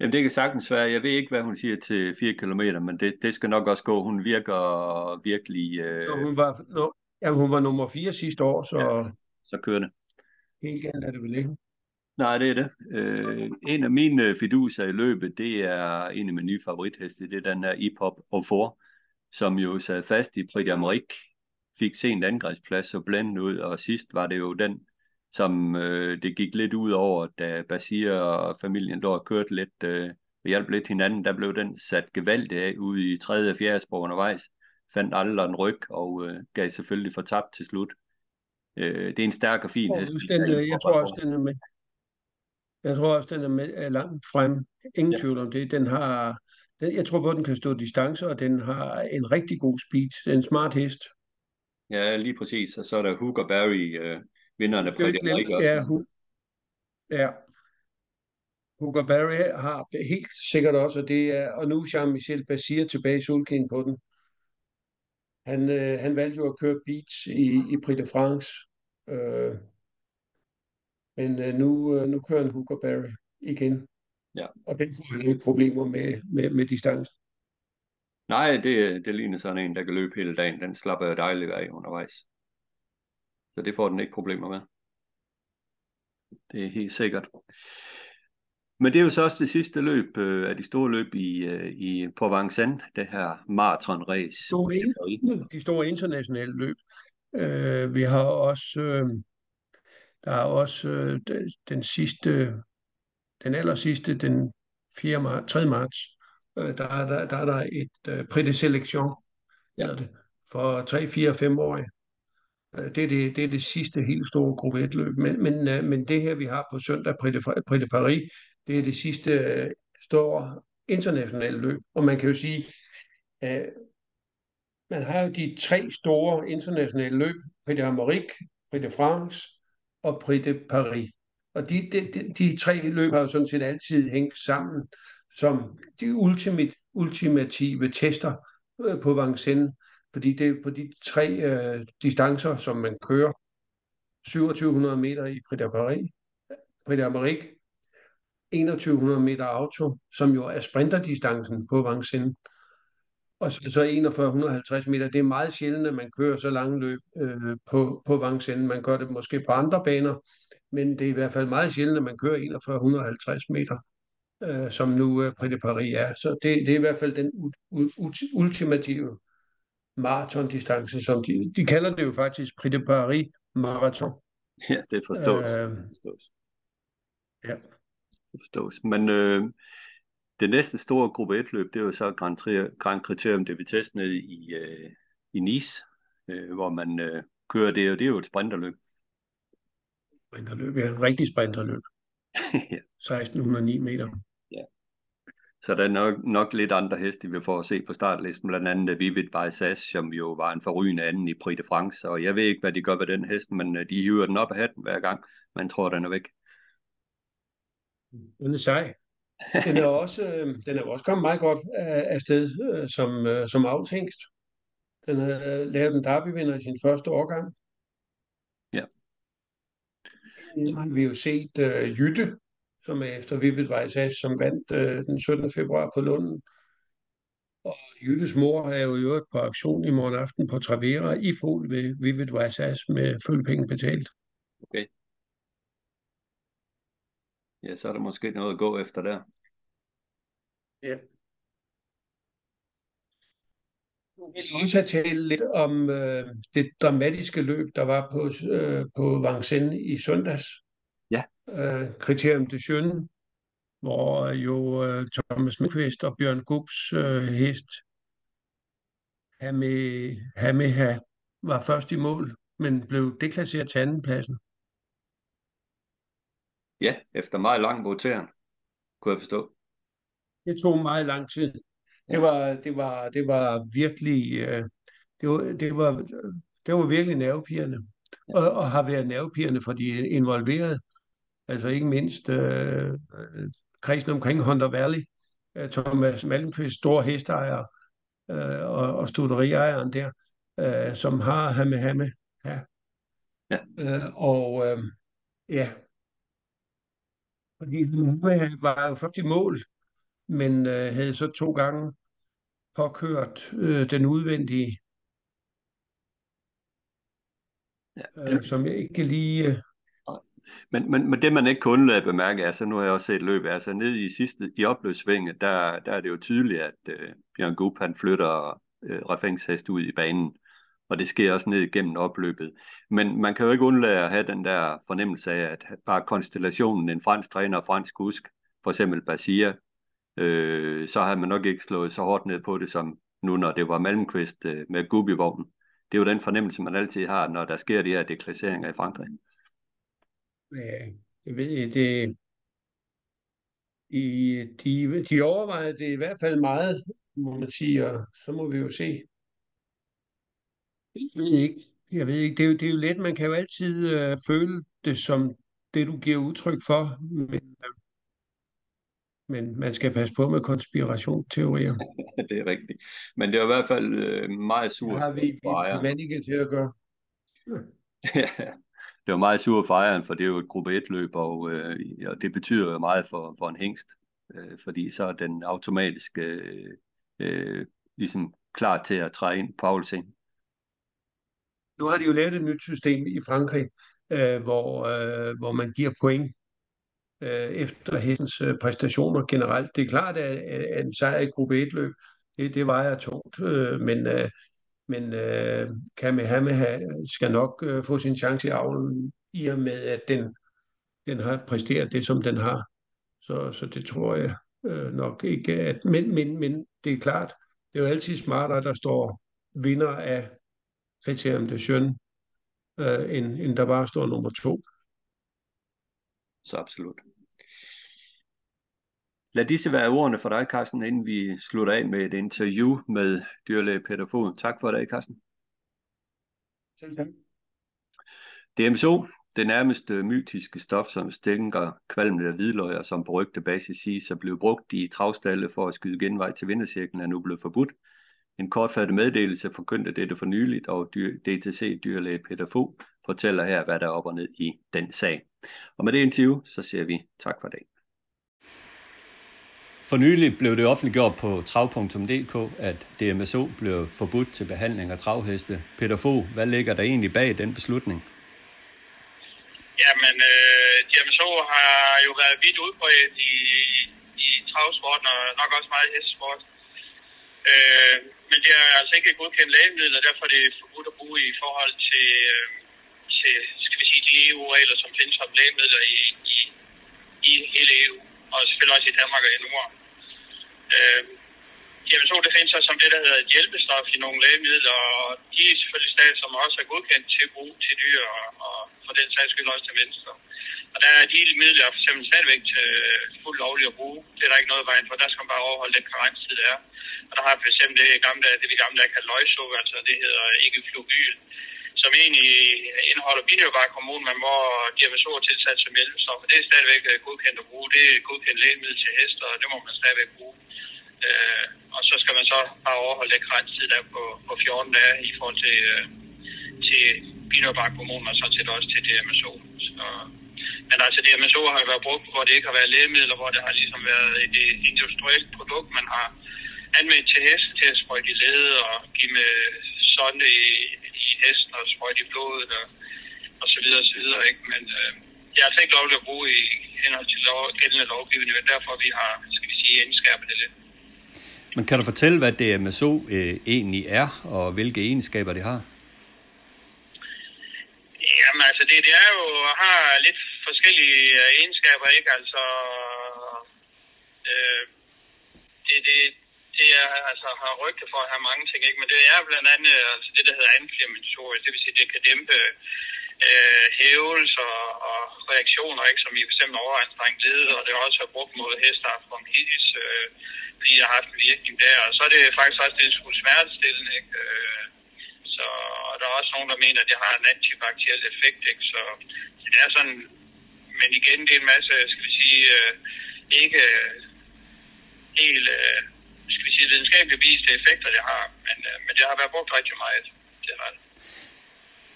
Jamen det kan sagtens være. Jeg ved ikke, hvad hun siger til 4 km, men det, det skal nok også gå. Hun virker virkelig... Øh... Nå, hun, var, nå, jamen, hun var nummer 4 sidste år, så... Ja, så kører det. Helt galt er det vel ikke. Nej, det er det. Øh, en af mine fiduser i løbet, det er en af mine nye favoritheste, det er den her Ipop O4, som jo sad fast i Prix d'Amérique, fik sent angrebsplads og blændet ud, og sidst var det jo den, som øh, det gik lidt ud over, da Basir og familien og kørte lidt, øh, og hjalp lidt hinanden, der blev den sat gevaldigt af ude i tredje og fjerde spor undervejs, fandt aldrig en ryg og øh, gav selvfølgelig for tabt til slut. Øh, det er en stærk og fin hest. Den, øh, jeg tror også, den er med. Jeg tror også, den er, med, er langt frem. Ingen ja. tvivl om det. Den har, den, jeg tror på, at den kan stå distance, og den har en rigtig god speed. Det er en smart hest. Ja, lige præcis. Og så er der Hugo Barry, øh, vinderne på det også. Ja, hu- ja. Hugo Barry har helt sikkert også, og, det er, og nu er Jean-Michel Basir tilbage i sulken på den. Han, øh, han valgte jo at køre beats i, i Prix de France. Øh, men øh, nu, øh, nu kører han Hugo Barry igen. Ja. Og den får han ikke problemer med, med, med distance. Nej, det, det ligner sådan en, der kan løbe hele dagen. Den slapper dejligt af undervejs. Så det får den ikke problemer med. Det er helt sikkert. Men det er jo så også det sidste løb øh, af de store løb i, øh, i på Vincennes, det her marathon-race. Store, de store internationale løb. Øh, vi har også, øh, der er også øh, den sidste, den aller sidste, den 4. Marts, 3. marts, øh, der, er, der, der er der et øh, prix de selection, ja. det, for 3, 4, 5 årige. Øh, det er det, det er det sidste helt store gruppe 1 løb. Men, men, øh, men det her, vi har på søndag, Prix de, Paris, det er det sidste øh, store internationale løb. Og man kan jo sige, at man har jo de tre store internationale løb, Prix de Amérique, Prix de France og Prix de Paris. Og de, de, de, de tre løb har jo sådan set altid hængt sammen som de ultimate, ultimative tester på Vincennes fordi det er på de tre øh, distancer, som man kører, 2700 meter i Prix d'Amérique, Prix 2100 meter auto, som jo er sprinterdistancen på Vincennes, og så, så 4150 meter. Det er meget sjældent, at man kører så lange løb øh, på, på Vincennes. Man gør det måske på andre baner, men det er i hvert fald meget sjældent, at man kører 4150 meter, øh, som nu øh, Prix de Paris er. Så det, det er i hvert fald den ultimative maratondistance, som de, de kalder det jo faktisk Prix de Paris Marathon. Ja, det forstås. Øh, det forstås. Ja. Det forstås. Men øh, det næste store gruppe 1-løb, det er jo så Grand, Tri Grand Criterium de Vitesse nede i, øh, i Nice, øh, hvor man øh, kører det, og det er jo et sprinterløb. Sprinterløb, ja. Rigtig sprinterløb. ja. 1609 meter. Så der er nok, nok lidt andre heste, vi får at se på startlisten, blandt andet Vivid Baisas, som jo var en forrygende anden i Prix de France, og jeg ved ikke, hvad de gør ved den hest, men øh, de hiver den op af hatten hver gang, man tror, den er væk. Den er sej. Den er også, øh, den er også kommet meget godt af, sted øh, som, øh, som afthængst. Den har øh, lavet en derbyvinder i sin første årgang. Ja. Nu har vi jo set øh, Jytte, som er efter Vivid Vejsas, som vandt øh, den 17. februar på Lunden. Og Jyttes mor er jo i øvrigt på aktion i morgen aften på Travera i fuld ved Vivid Vejsas med følgepenge betalt. Okay. Ja, så er der måske noget at gå efter der. Ja. Jeg vil også talt lidt om øh, det dramatiske løb, der var på, øh, på Vincennes i søndags Ja. Øh, kriterium de Jeune, hvor jo uh, Thomas Mølqvist og Bjørn Gubs uh, hest Hameha var først i mål, men blev deklasseret til andenpladsen. Ja, efter meget lang rotering, kunne jeg forstå. Det tog meget lang tid. Det var, det var, det var virkelig, øh, det var, det var, det var virkelig nervepirrende. Og, og har været nervepirrende for de involverede. Altså ikke mindst øh, kredsen omkring Hunter Valley. Øh, Thomas Malmqvist, stor hesteejer, øh, og, og studeriejeren der, øh, som har Hamme Hamme. Ja. Ja. Øh, og øh, ja, fordi Hamme var jo først i mål, men øh, havde så to gange påkørt øh, den udvendige, Ja, øh, som jeg ikke lige... Men, men, men det man ikke kunne undlade at bemærke, altså nu har jeg også set løbet, altså ned i sidste, i opløbsvinget, der, der er det jo tydeligt, at øh, Bjørn Gup, han flytter øh, Rafings hest ud i banen, og det sker også ned igennem opløbet. Men man kan jo ikke undlade at have den der fornemmelse af, at bare konstellationen, en fransk træner og fransk kusk, for eksempel Basia, øh, så har man nok ikke slået så hårdt ned på det, som nu når det var Malmqvist øh, med Gup i vognen. Det er jo den fornemmelse, man altid har, når der sker de her deklasseringer i Frankrig. Ja, jeg ved ikke, det, i, de, de overvejede det i hvert fald meget, må man sige, og så må vi jo se. Jeg ved ikke, jeg ved ikke. Det, er jo, det er jo let, man kan jo altid øh, føle det som det, du giver udtryk for, men, øh, men man skal passe på med konspirationsteorier. det er rigtigt. Men det er i hvert fald øh, meget Det surt har vi. Vanike til at gøre. det var meget sur for ejeren, for det er jo et gruppe 1-løb, og, øh, og det betyder jo meget for, for en hængst, øh, fordi så er den automatisk øh, øh, ligesom klar til at træde ind på avlscenen. Nu har de jo lavet et nyt system i Frankrig, øh, hvor, øh, hvor man giver point øh, efter hestens øh, præstationer generelt. Det er klart, at, at en sejr i gruppe 1-løb, det, det vejer tungt, øh, men, øh, men øh, Kamehameha skal nok øh, få sin chance i avlen, i og med, at den, den har præsteret det, som den har. Så, så det tror jeg øh, nok ikke. At, men, men, men det er klart, det er jo altid smartere, at der står vinder af kriterium de Jeune, øh, end, end der bare står nummer to. Så absolut. Lad disse være ordene for dig, Carsten, inden vi slutter af med et interview med dyrlæge Peter Fogh. Tak for dig, Carsten. Selv tak. DMSO, det nærmeste mytiske stof, som stænker kvalmende hvidløg, og som på rygte basis siges at blive brugt i travstalle for at skyde genvej til vindercirklen, er nu blevet forbudt. En kortfattet meddelelse forkyndte dette for nyligt, og DTC dyrlæge Peter Fogh fortæller her, hvad der er op og ned i den sag. Og med det interview, så siger vi tak for i dag. For nylig blev det offentliggjort på trav.dk, at DMSO blev forbudt til behandling af travheste. Peter Fogh, hvad ligger der egentlig bag den beslutning? Jamen, øh, DMSO har jo været vidt udbredt i, i travsporten og nok også meget i hestesport. Øh, men det er altså ikke godkendt lægemiddel, og derfor er det forbudt at bruge i forhold til, øh, til skal vi sige, de EU-regler, som findes om lægemidler i, i, i hele EU, og selvfølgelig også i Danmark og i Norden. Øh, DMSO det findes så som det, der hedder et hjælpestof i nogle lægemidler, og de er selvfølgelig stadig, som også er godkendt til brug til dyr, og, og for den sags skyld også til mennesker. Og der er de midler for eksempel stadigvæk til fuldt lovligt at bruge. Det er der ikke noget vejen for, der skal man bare overholde den karenstid, der er. Og der har vi eksempel det, gamle, det vi gamle dage kalder løgsukker, altså det hedder ikke flugil, som egentlig indeholder binyrbarkhormon, men hvor DMSO er tilsat som hjælpestof. Det er stadigvæk øh, godkendt at bruge. Det er godkendt lægemiddel til heste, og det må man stadigvæk bruge. Øh, og så skal man så bare overholde den grænsetid der på, på 14 dage i forhold til, øh, til binyrbarkhormon og sådan set også til DMSO. Så, men altså DMSO har jo været brugt, hvor det ikke har været lægemidler, hvor det har ligesom været et industrielt produkt, man har anvendt til heste til at sprøjte i led og give med sonde i hesten og sprøjte i blodet og, og så videre og så videre. Ikke? Men øh, det er altså ikke lovligt at bruge i henhold til lov, gældende lovgivning, og derfor vi har, skal vi sige, indskærpet det lidt. Men kan du fortælle, hvad DMSO øh, egentlig er, og hvilke egenskaber det har? Jamen altså, det, det er jo, har lidt forskellige egenskaber, ikke? Altså, det, det er, altså, har rygte for at have mange ting, ikke? men det er blandt andet altså, det, der hedder anflammatorie, det vil sige, det kan dæmpe øh, hævelser og reaktioner, ikke, som i bestemt overanstrengt led, og det er også brugt mod hester fra his, øh, fordi jeg har haft en virkning der. Og så er det faktisk også det skulle smertestillende, ikke? Øh, så og der er også nogen, der mener, at det har en antibakteriel effekt, ikke? Så, så det er sådan, men igen, det er en masse, skal vi sige, øh, ikke øh, helt, øh, skal vi sige, videnskabeligt viste effekter, det har, men, øh, men det har været brugt rigtig meget. Det har det.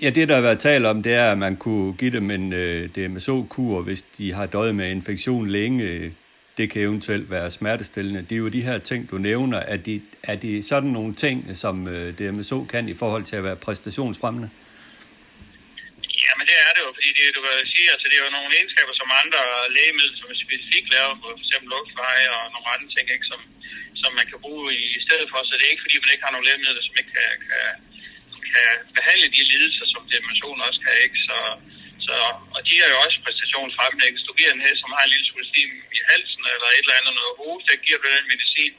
Ja, det der har været talt om, det er, at man kunne give dem en øh, DMSO-kur, hvis de har døjet med infektion længe. Det kan eventuelt være smertestillende. Det er jo de her ting, du nævner. Er de, er de sådan nogle ting, som øh, DMSO kan i forhold til at være præstationsfremmende? Ja, men det er det jo, fordi det, du kan sige, altså det er jo nogle egenskaber, som andre lægemidler, som specifikt lavet på for eksempel luftveje og nogle andre ting, ikke, som, som man kan bruge i stedet for. Så det er ikke, fordi man ikke har nogle lægemidler, som ikke kan, kan, kan behandle de lidelser, som depression også kan, ikke? Så, så, og de er jo også præstationsfremmende. Hvis du giver en hest, som har en lille svulstim i halsen, eller et eller andet noget hoved, der giver du den medicin,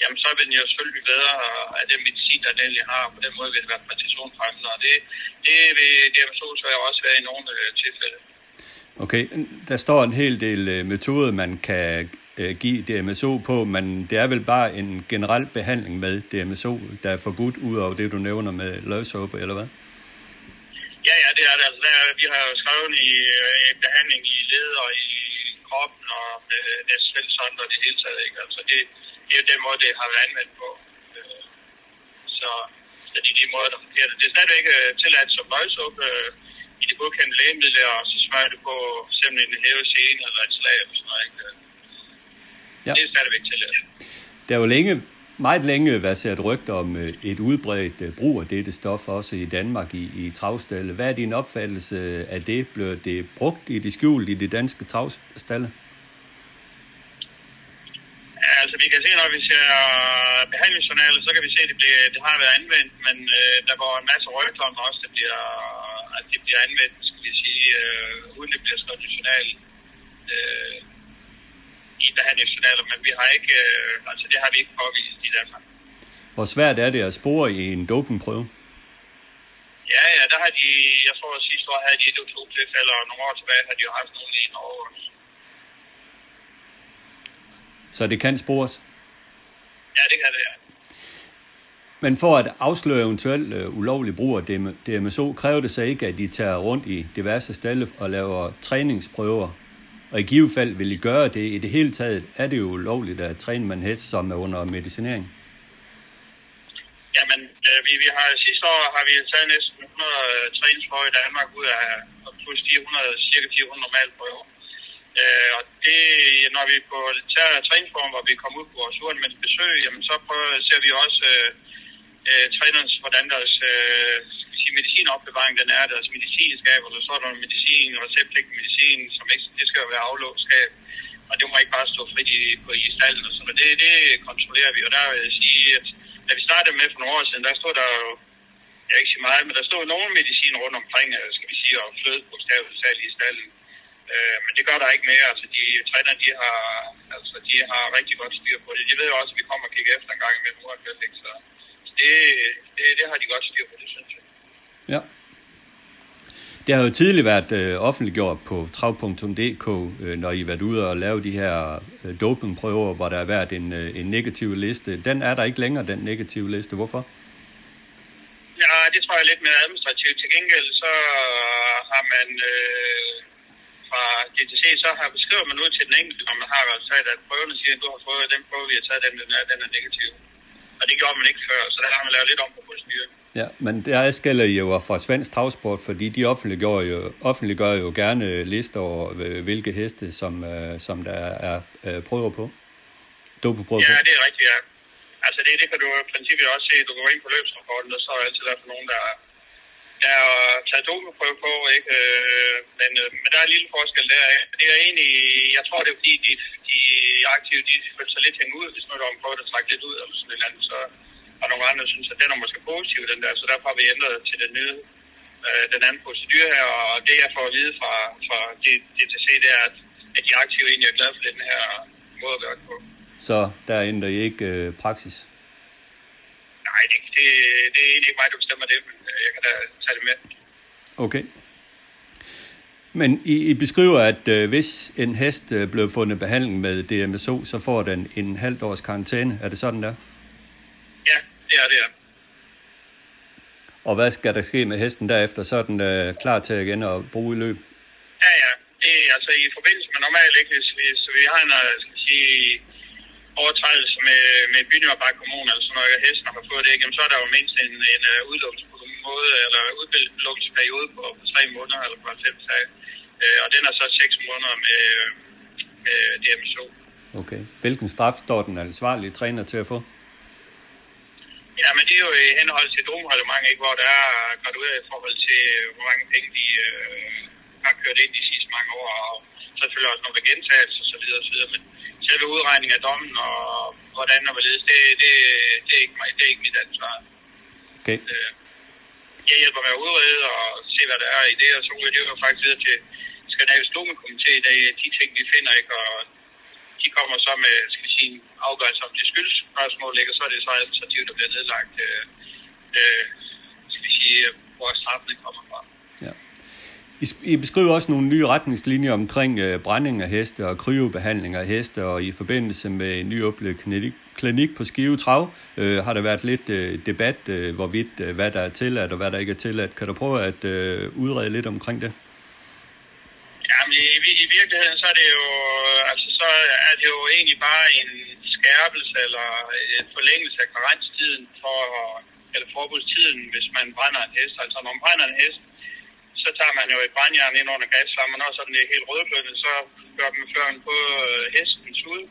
jamen så vil den jo selvfølgelig blive bedre af den medicin, der den egentlig har. På den måde vil det være præstationsfremmende, og det, det vil DMSO så også være i nogle øh, tilfælde. Okay, der står en hel del øh, metoder, man kan øh, give DMSO på, men det er vel bare en generel behandling med DMSO, der er forbudt, ud over det, du nævner med løsåbe, eller hvad? Ja, ja, det er det. Altså, der, vi har jo skrevet i øh, behandling i led og i kroppen og med øh, næstvældsånd og det hele taget. Ikke? Altså, det, det er jo den måde, det har været anvendt på. Øh, så det er de måder, der fungerer. Det er stadigvæk øh, tilladt som løsåbe øh, i de godkendte lægemidler, og så smører det på simpelthen en hævet scene eller et slag eller sådan noget. Ikke? Ja. Det er stadigvæk tilladt. Der er jo længe, meget længe været rygter om øh, et udbredt øh, brug af dette stof, også i Danmark i, i travstalle. Hvad er din opfattelse af det? Bliver det brugt i det skjult i de danske travstalle? Altså vi kan se, når vi ser behandlingsjournaler, så kan vi se, at det, bliver, det har været anvendt, men øh, der går en masse rygter om også, at det bliver, at det bliver anvendt, skal vi sige, øh, uden det bliver skrevet i journal. Øh, i behandlingsjournaler, men vi har ikke, øh, altså det har vi ikke påvist i Danmark. Hvor svært er det at spore i en dopingprøve? Ja, ja, der har de, jeg tror at sidste år havde de et to tilfælde, og nogle år tilbage har de jo haft nogle i Norge også. Så det kan spores? Ja, det kan det, ja. Men for at afsløre eventuelt uh, ulovlig brug af DMSO, kræver det så ikke, at de tager rundt i diverse stalle og laver træningsprøver og i givet fald vil I gøre det. I det hele taget er det jo lovligt at træne med en hest, som er under medicinering. Jamen, øh, vi, vi har sidste år har vi taget næsten 100 øh, træningsprøver i Danmark ud af plus 400, cirka 400 normalt prøver. Øh, og det, når vi på tager træningsform, hvor vi kommer ud på vores uanmeldte besøg, jamen så prøver, ser vi også øh, øh, hvordan deres øh, sige, medicinopbevaring den er, deres medicinskab, eller så er der medicin, receptpligtig medicin, som ikke, det skal jo være aflåsskab, og det må ikke bare stå frit i, på i stallen og sådan det, det kontrollerer vi, og der vil jeg sige, at da vi startede med for nogle år siden, der stod der jo, jeg ikke sige meget, men der stod nogen medicin rundt omkring, øh, skal vi sige, og fløde på stavet i stallen. Øh, men det gør der ikke mere. Altså, de træner, de har, altså, de har rigtig godt styr på det. De ved jo også, at vi kommer og kigger efter en gang imellem uanmeldt. Så det, det, det, har de godt styr på, det synes jeg. Ja. Det har jo tidligere været øh, offentliggjort på trav.dk, øh, når I har været ude og lave de her øh, dopingprøver, hvor der har været en, øh, en negativ liste. Den er der ikke længere, den negative liste. Hvorfor? Ja, det tror jeg er lidt mere administrativt. Til gengæld så øh, har man øh, fra DTC, så har beskrevet man ud til den enkelte, når man har sagt, at prøverne siger, at du har fået den prøve, vi har taget, den, den er, den er negativ. Og det gjorde man ikke før, så der har man lavet lidt om på proceduren. Ja, men det adskiller I jo fra svensk travsport, fordi de offentliggør jo, offentliggør jo gerne lister over, øh, hvilke heste, som, øh, som der er øh, prøver på. Dopeprøver ja, på. det er rigtigt, ja. Altså det, det kan du i princippet også se. Du går ind på løbsrapporten, og så er altid der for nogen, der, der er taget dopeprøve på, ikke? Men, men der er en lille forskel der. Det er egentlig, jeg tror det er fordi, de, de aktive, de føler sig lidt hængt ud, hvis man der er en prøve, lidt ud, eller sådan et eller andet, så og nogle andre synes, at den er måske positiv, den der, så derfor har vi ændret til den nye, øh, den anden procedur her, og det jeg får at vide fra, fra DTC, det er, at, at de aktive egentlig er glade for den her måde at det på. så der ændrer I ikke øh, praksis? Nej, det, det, det er egentlig ikke mig, der bestemmer det, men øh, jeg kan da tage det med. Okay. Men I, I beskriver, at øh, hvis en hest øh, blev fundet behandling med DMSO, så får den en halvt års karantæne. Er det sådan der? Ja, det er det, ja. Og hvad skal der ske med hesten derefter? Så er den øh, klar til igen at bruge i løb? Ja, ja. Det er altså i forbindelse med normalt, ikke? Hvis vi, så vi har en, øh, skal sige, overtrædelse med, med Bynørbak Kommune, eller sådan noget, og hesten har fået det, ikke? Jamen, så er der jo mindst en, en uh, udelukkelsesperiode, eller udelukkelsesperiode på, på tre måneder, eller på fem dage. Uh, og den er så seks måneder med, med DMSO. Okay. Hvilken straf står den ansvarlige træner til at få? Ja, men det er jo i henhold til domreglement, ikke, hvor der er gradueret i forhold til, hvor mange penge de øh, har kørt ind de sidste mange år, og selvfølgelig også nogle gentagelser osv. osv. Men selve udregningen af dommen og hvordan og hvorledes, det, det, det, er ikke mig, det er ikke mit ansvar. Okay. Øh, jeg hjælper med at udrede og se, hvad der er i det, og så ryger det jo faktisk videre til Skandinavisk Domekomité i dag, de ting, vi finder, ikke, og de kommer så med, skal vi sige, en afgørelse om det skyldsspørgsmål, ikke, og så er det så administrativt, der bliver nedlagt, øh, øh, skal vi sige, hvor straffen kommer fra. Ja. I, beskriver også nogle nye retningslinjer omkring øh, brænding af heste og kryobehandling af heste, og i forbindelse med en nyåbnet klinik, klinik på Skive Trav øh, har der været lidt øh, debat, øh, hvorvidt øh, hvad der er tilladt og hvad der ikke er tilladt. Kan du prøve at øh, udrede lidt omkring det? Jamen, i, i virkeligheden, så er det jo, altså, så er det jo egentlig bare en skærpelse eller en forlængelse af karenstiden for, eller forbudstiden, hvis man brænder en hest. Altså, når man brænder en hest, så tager man jo et brandjern ind under gasflammen, og så den er helt rødglødende, så gør man føren på øh, hestens ud,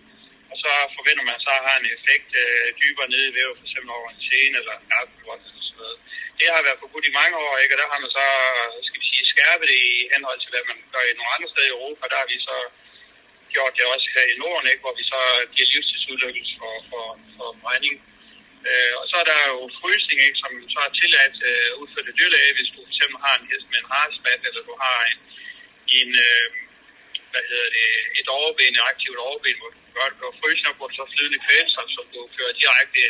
og så forventer man så har en effekt øh, dybere nede i vævet, for eksempel over en scene eller en eller sådan noget. Det har været forbudt i mange år, ikke? og der har man så, skal vi skærpet det i henhold til, hvad man gør i nogle andre steder i Europa. Der har vi så gjort det også her i Norden, ikke? hvor vi så giver livstidsudlykkelse for, for, for brænding. Øh, og så er der jo frysning, ikke, som så er tilladt øh, udført dyrlæge, hvis du fx har en hest med en harspat, eller du har en, en øh, hvad hedder det, et overben, et aktivt overben, hvor du gør det på frysning, hvor du så flydende kvælstof, som du kører direkte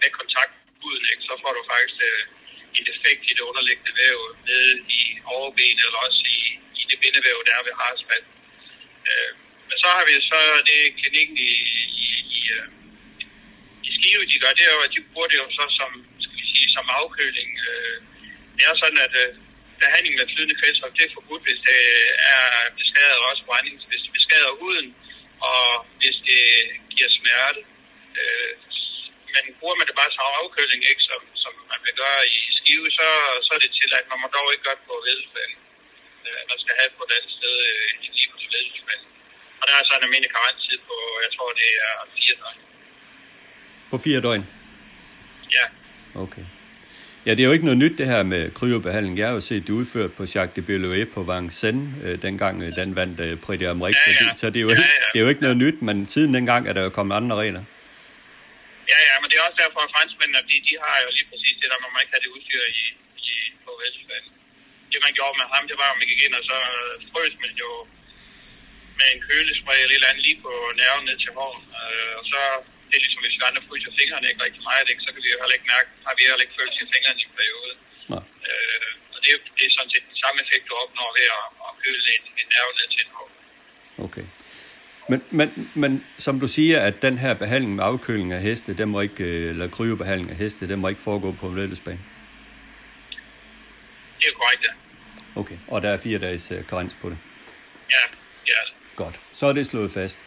med kontakt uden, ikke, så får du faktisk øh, et effekt i det underliggende væv nede i overbenet, eller også i, i det bindevæv, der er ved harspat. Øh, men så har vi så det klinikken i, i, i, øh, i Skive, de gør, det er jo, at de bruger det jo så som, skal vi sige, som afkøling. Øh, det er sådan, at øh, behandling med flydende kvælstof, det er forbudt, hvis det er beskadet også brænding, hvis det beskader huden, og hvis det giver smerte. Øh, men bruger man det bare som afkøling, ikke, som, som man vil gøre i skive, så, så er det tilladt. Man må dog ikke gøre det på vedelsbanen. Øh, man skal have på et andet sted øh, end lige på vedelsbanen. Og der er så en almindelig karenttid på, jeg tror det er fire døgn. På fire døgn? Ja. Okay. Ja, det er jo ikke noget nyt det her med kryobehandling. Jeg har jo set det udført på Jacques de Belloé på Vincennes, øh, dengang øh, den vandt øh, Prix d'Amérique. Ja, ja. Så det er, jo Ja, ikke, ja. det er jo ikke noget nyt, men siden dengang er der jo kommet andre regler. Ja, ja, men det er også derfor, at franskmændene, de, de har jo lige præcis det der, man må ikke have det udstyr i, i, på Vestfalen. Det man gjorde med ham, det var, at man gik ind, og så frøs man jo med en kølespray eller et eller andet lige på nerven ned til hården. Øh, og så, det er ligesom, hvis vi andre fryser fingrene ikke rigtig meget, ikke, så kan vi jo heller ikke mærke, har vi heller ikke følt i fingrene i en periode. Nej. Øh, og det, er- det er sådan set den samme effekt, du opnår ved at, at køle en, en nerve ned til en hår. Okay. Men, men, men som du siger, at den her behandling med afkøling af heste, den må ikke, øh, eller kryobehandling af heste, den må ikke foregå på en vedløbsbane. Det er korrekt, ja. Okay, og der er fire dages øh, karens på det. Ja, det. Godt, så er det slået fast.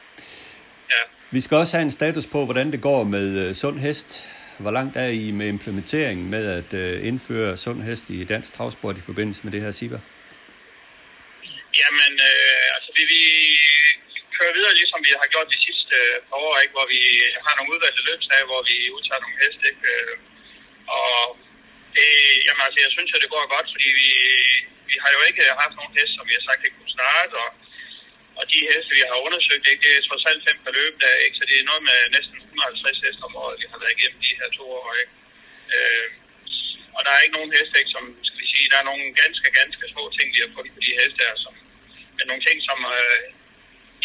Ja. Vi skal også have en status på, hvordan det går med øh, sund hest. Hvor langt er I med implementeringen med at indføre sund hest i dansk travsport i forbindelse med det her SIBA? Jamen, øh, altså vi, vi kører videre, ligesom vi har gjort de sidste øh, par år, ikke? hvor vi har nogle udvalgte løbsdage, hvor vi udtager nogle heste. Ikke? Øh, Og det, jamen, altså, jeg synes jo, det går godt, fordi vi, vi har jo ikke haft nogen heste, som vi har sagt ikke kunne starte, og, og de heste, vi har undersøgt, ikke? det er trods alt fem per løbedage, ikke? så det er noget med næsten 150 heste om året, vi har været igennem de her to år. Ikke? Øh, og der er ikke nogen heste, ikke, som skal vi sige, der er nogle ganske, ganske små ting, vi har fundet på de heste her, som, men nogle ting, som øh,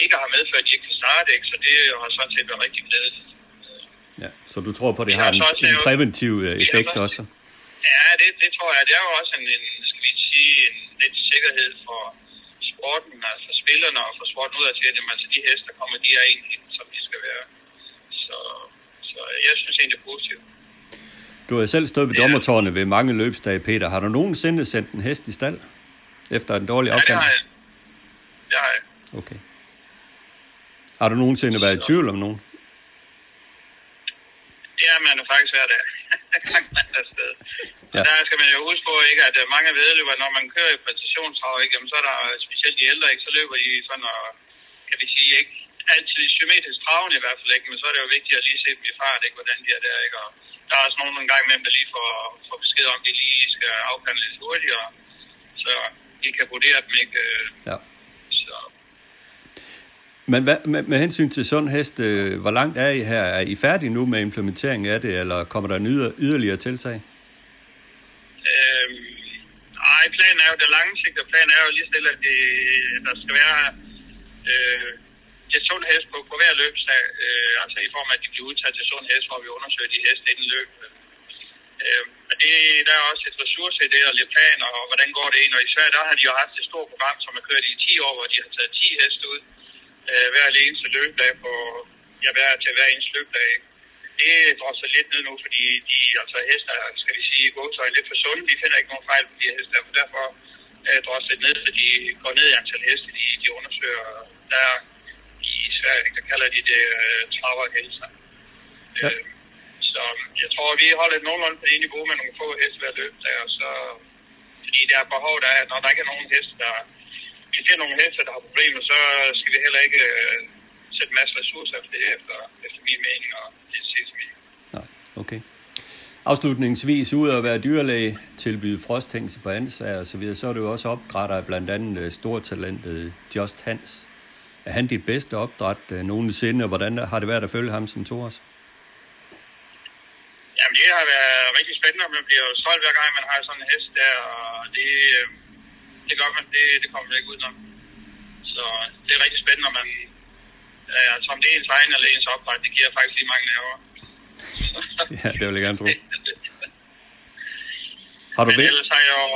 ikke har medført, at de ikke kan starte, ikke? så det har sådan set været rigtig glædeligt. Ja, så du tror på, at det har har en, så også en præventiv øh, effekt så- også? Ja, det, det tror jeg. Det er jo også en, en skal vi sige, en lidt sikkerhed for sporten, altså for spillerne og for sporten ud af til, at altså, de heste, der kommer, de er egentlig, som de skal være. Så, så jeg synes egentlig, det er positivt. Du har selv stået ved Ja. dommertårne ved mange løbsdage, Peter. Har du nogensinde sendt en hest i stald? Efter en dårlig Ja, det har jeg. Det har jeg. Okay. Har du nogensinde været i tvivl om nogen? Det er man jo faktisk hver dag. er afsted. Ja. Og der skal man jo huske på, ikke, at øh, mange vedløber, når man kører i præstationshav, ikke, jamen, så er der specielt de ældre, ikke, så løber de sådan, og, kan vi sige, ikke altid symmetrisk travne i hvert fald, ikke, men så er det jo vigtigt at lige se dem i fart, ikke, hvordan de er der, ikke, og der er også nogen en gang imellem, der lige får, får besked om, at de lige skal afkande lidt hurtigere, så de kan vurdere dem, ikke, øh, Ja. Men hvad, med, med hensyn til sund hest, øh, hvor langt er I her? Er I færdige nu med implementeringen af det, eller kommer der en yder, yderligere tiltag? Øhm, nej, planen er jo, den langsigtede planen er jo lige stille, at det, der skal være øh, til sund hest på, på hver løbsdag, øh, altså i form af, at de bliver udtaget til sund hest, hvor vi undersøger de heste inden løb. Øh, men det, der er også et ressource i det, og lidt planer, og hvordan går det ind. Og i Sverige, der har de jo haft et stort program, som har kørt i 10 år, hvor de har taget 10 heste ud øh, hver eneste løbdag på, ja, hver, til hver eneste løbdag. Det drosser lidt ned nu, fordi de, altså hester, skal vi sige, gåtøj lidt for sunde. De finder ikke nogen fejl på de her heste, og derfor øh, drosser lidt ned, så de går ned i antal heste, de, de undersøger. Der i Sverige, der kalder de det øh, traverhelse. Ja. Øh, så jeg tror, vi holder et nogenlunde på det niveau med nogle få heste hver løb der, og så, fordi der er behov, der er, når der ikke er nogen heste, der, vi finder nogle heste, der har problemer, så skal vi heller ikke øh, sætte en masse ressourcer efter det, efter, efter min mening og det ses mening. Nej, okay. Afslutningsvis, ud at være dyrlæge, tilbyde frosthængse på ansager og så videre, så er du jo også opdrætter af blandt andet øh, stortalentet Just Hans. Er han dit bedste opdræt øh, nogensinde, og hvordan har det været at følge ham som Thoras? Jamen, det har været rigtig spændende, og man bliver jo stolt hver gang, man har sådan en hest der, og det, øh, det gør man, det, det kommer man ikke udenom. Så det er rigtig spændende, når man, altså om det er ens egen eller ens opdræt, det giver faktisk lige mange nerver. Ja, det vil jeg gerne tro. Har du Men ellers har jeg jo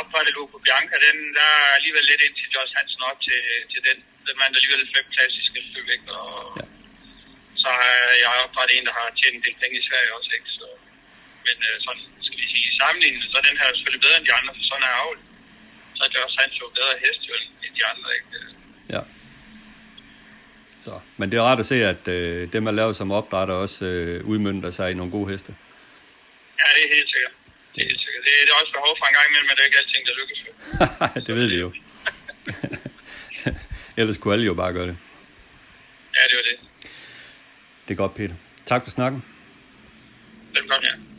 oprettet Lupo Bianca, den der er alligevel lidt ind til Josh Hansen op til, til den. Den mand, der alligevel fem klassiske ikke? Og Ja. så har jeg oprettet en, der har tjent en del penge i Sverige også, ikke? Så, men øh, sådan, skal vi sige, i sammenligning, så er den her selvfølgelig bedre end de andre, for sådan er avl. Så er Josh Hansen jo bedre hest jo, end de andre, ikke? Ja. Så, men det er rart at se, at øh, det, man laver som opdrætter, også øh, udmyndter sig i nogle gode heste. Ja, det er helt sikkert. Det er helt sikkert. Det, det er også behov for en gang imellem, at det er ikke alting, der lykkes det ved vi jo. Ellers kunne alle jo bare gøre det. Ja, det var det. Det er godt, Peter. Tak for snakken. Velkommen, ja.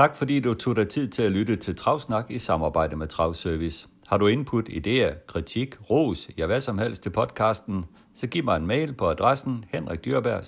Tak fordi du tog dig tid til at lytte til Travsnak i samarbejde med Travservice. Har du input, idéer, kritik, ros, ja hvad som helst til podcasten, så giv mig en mail på adressen henrikdyrberg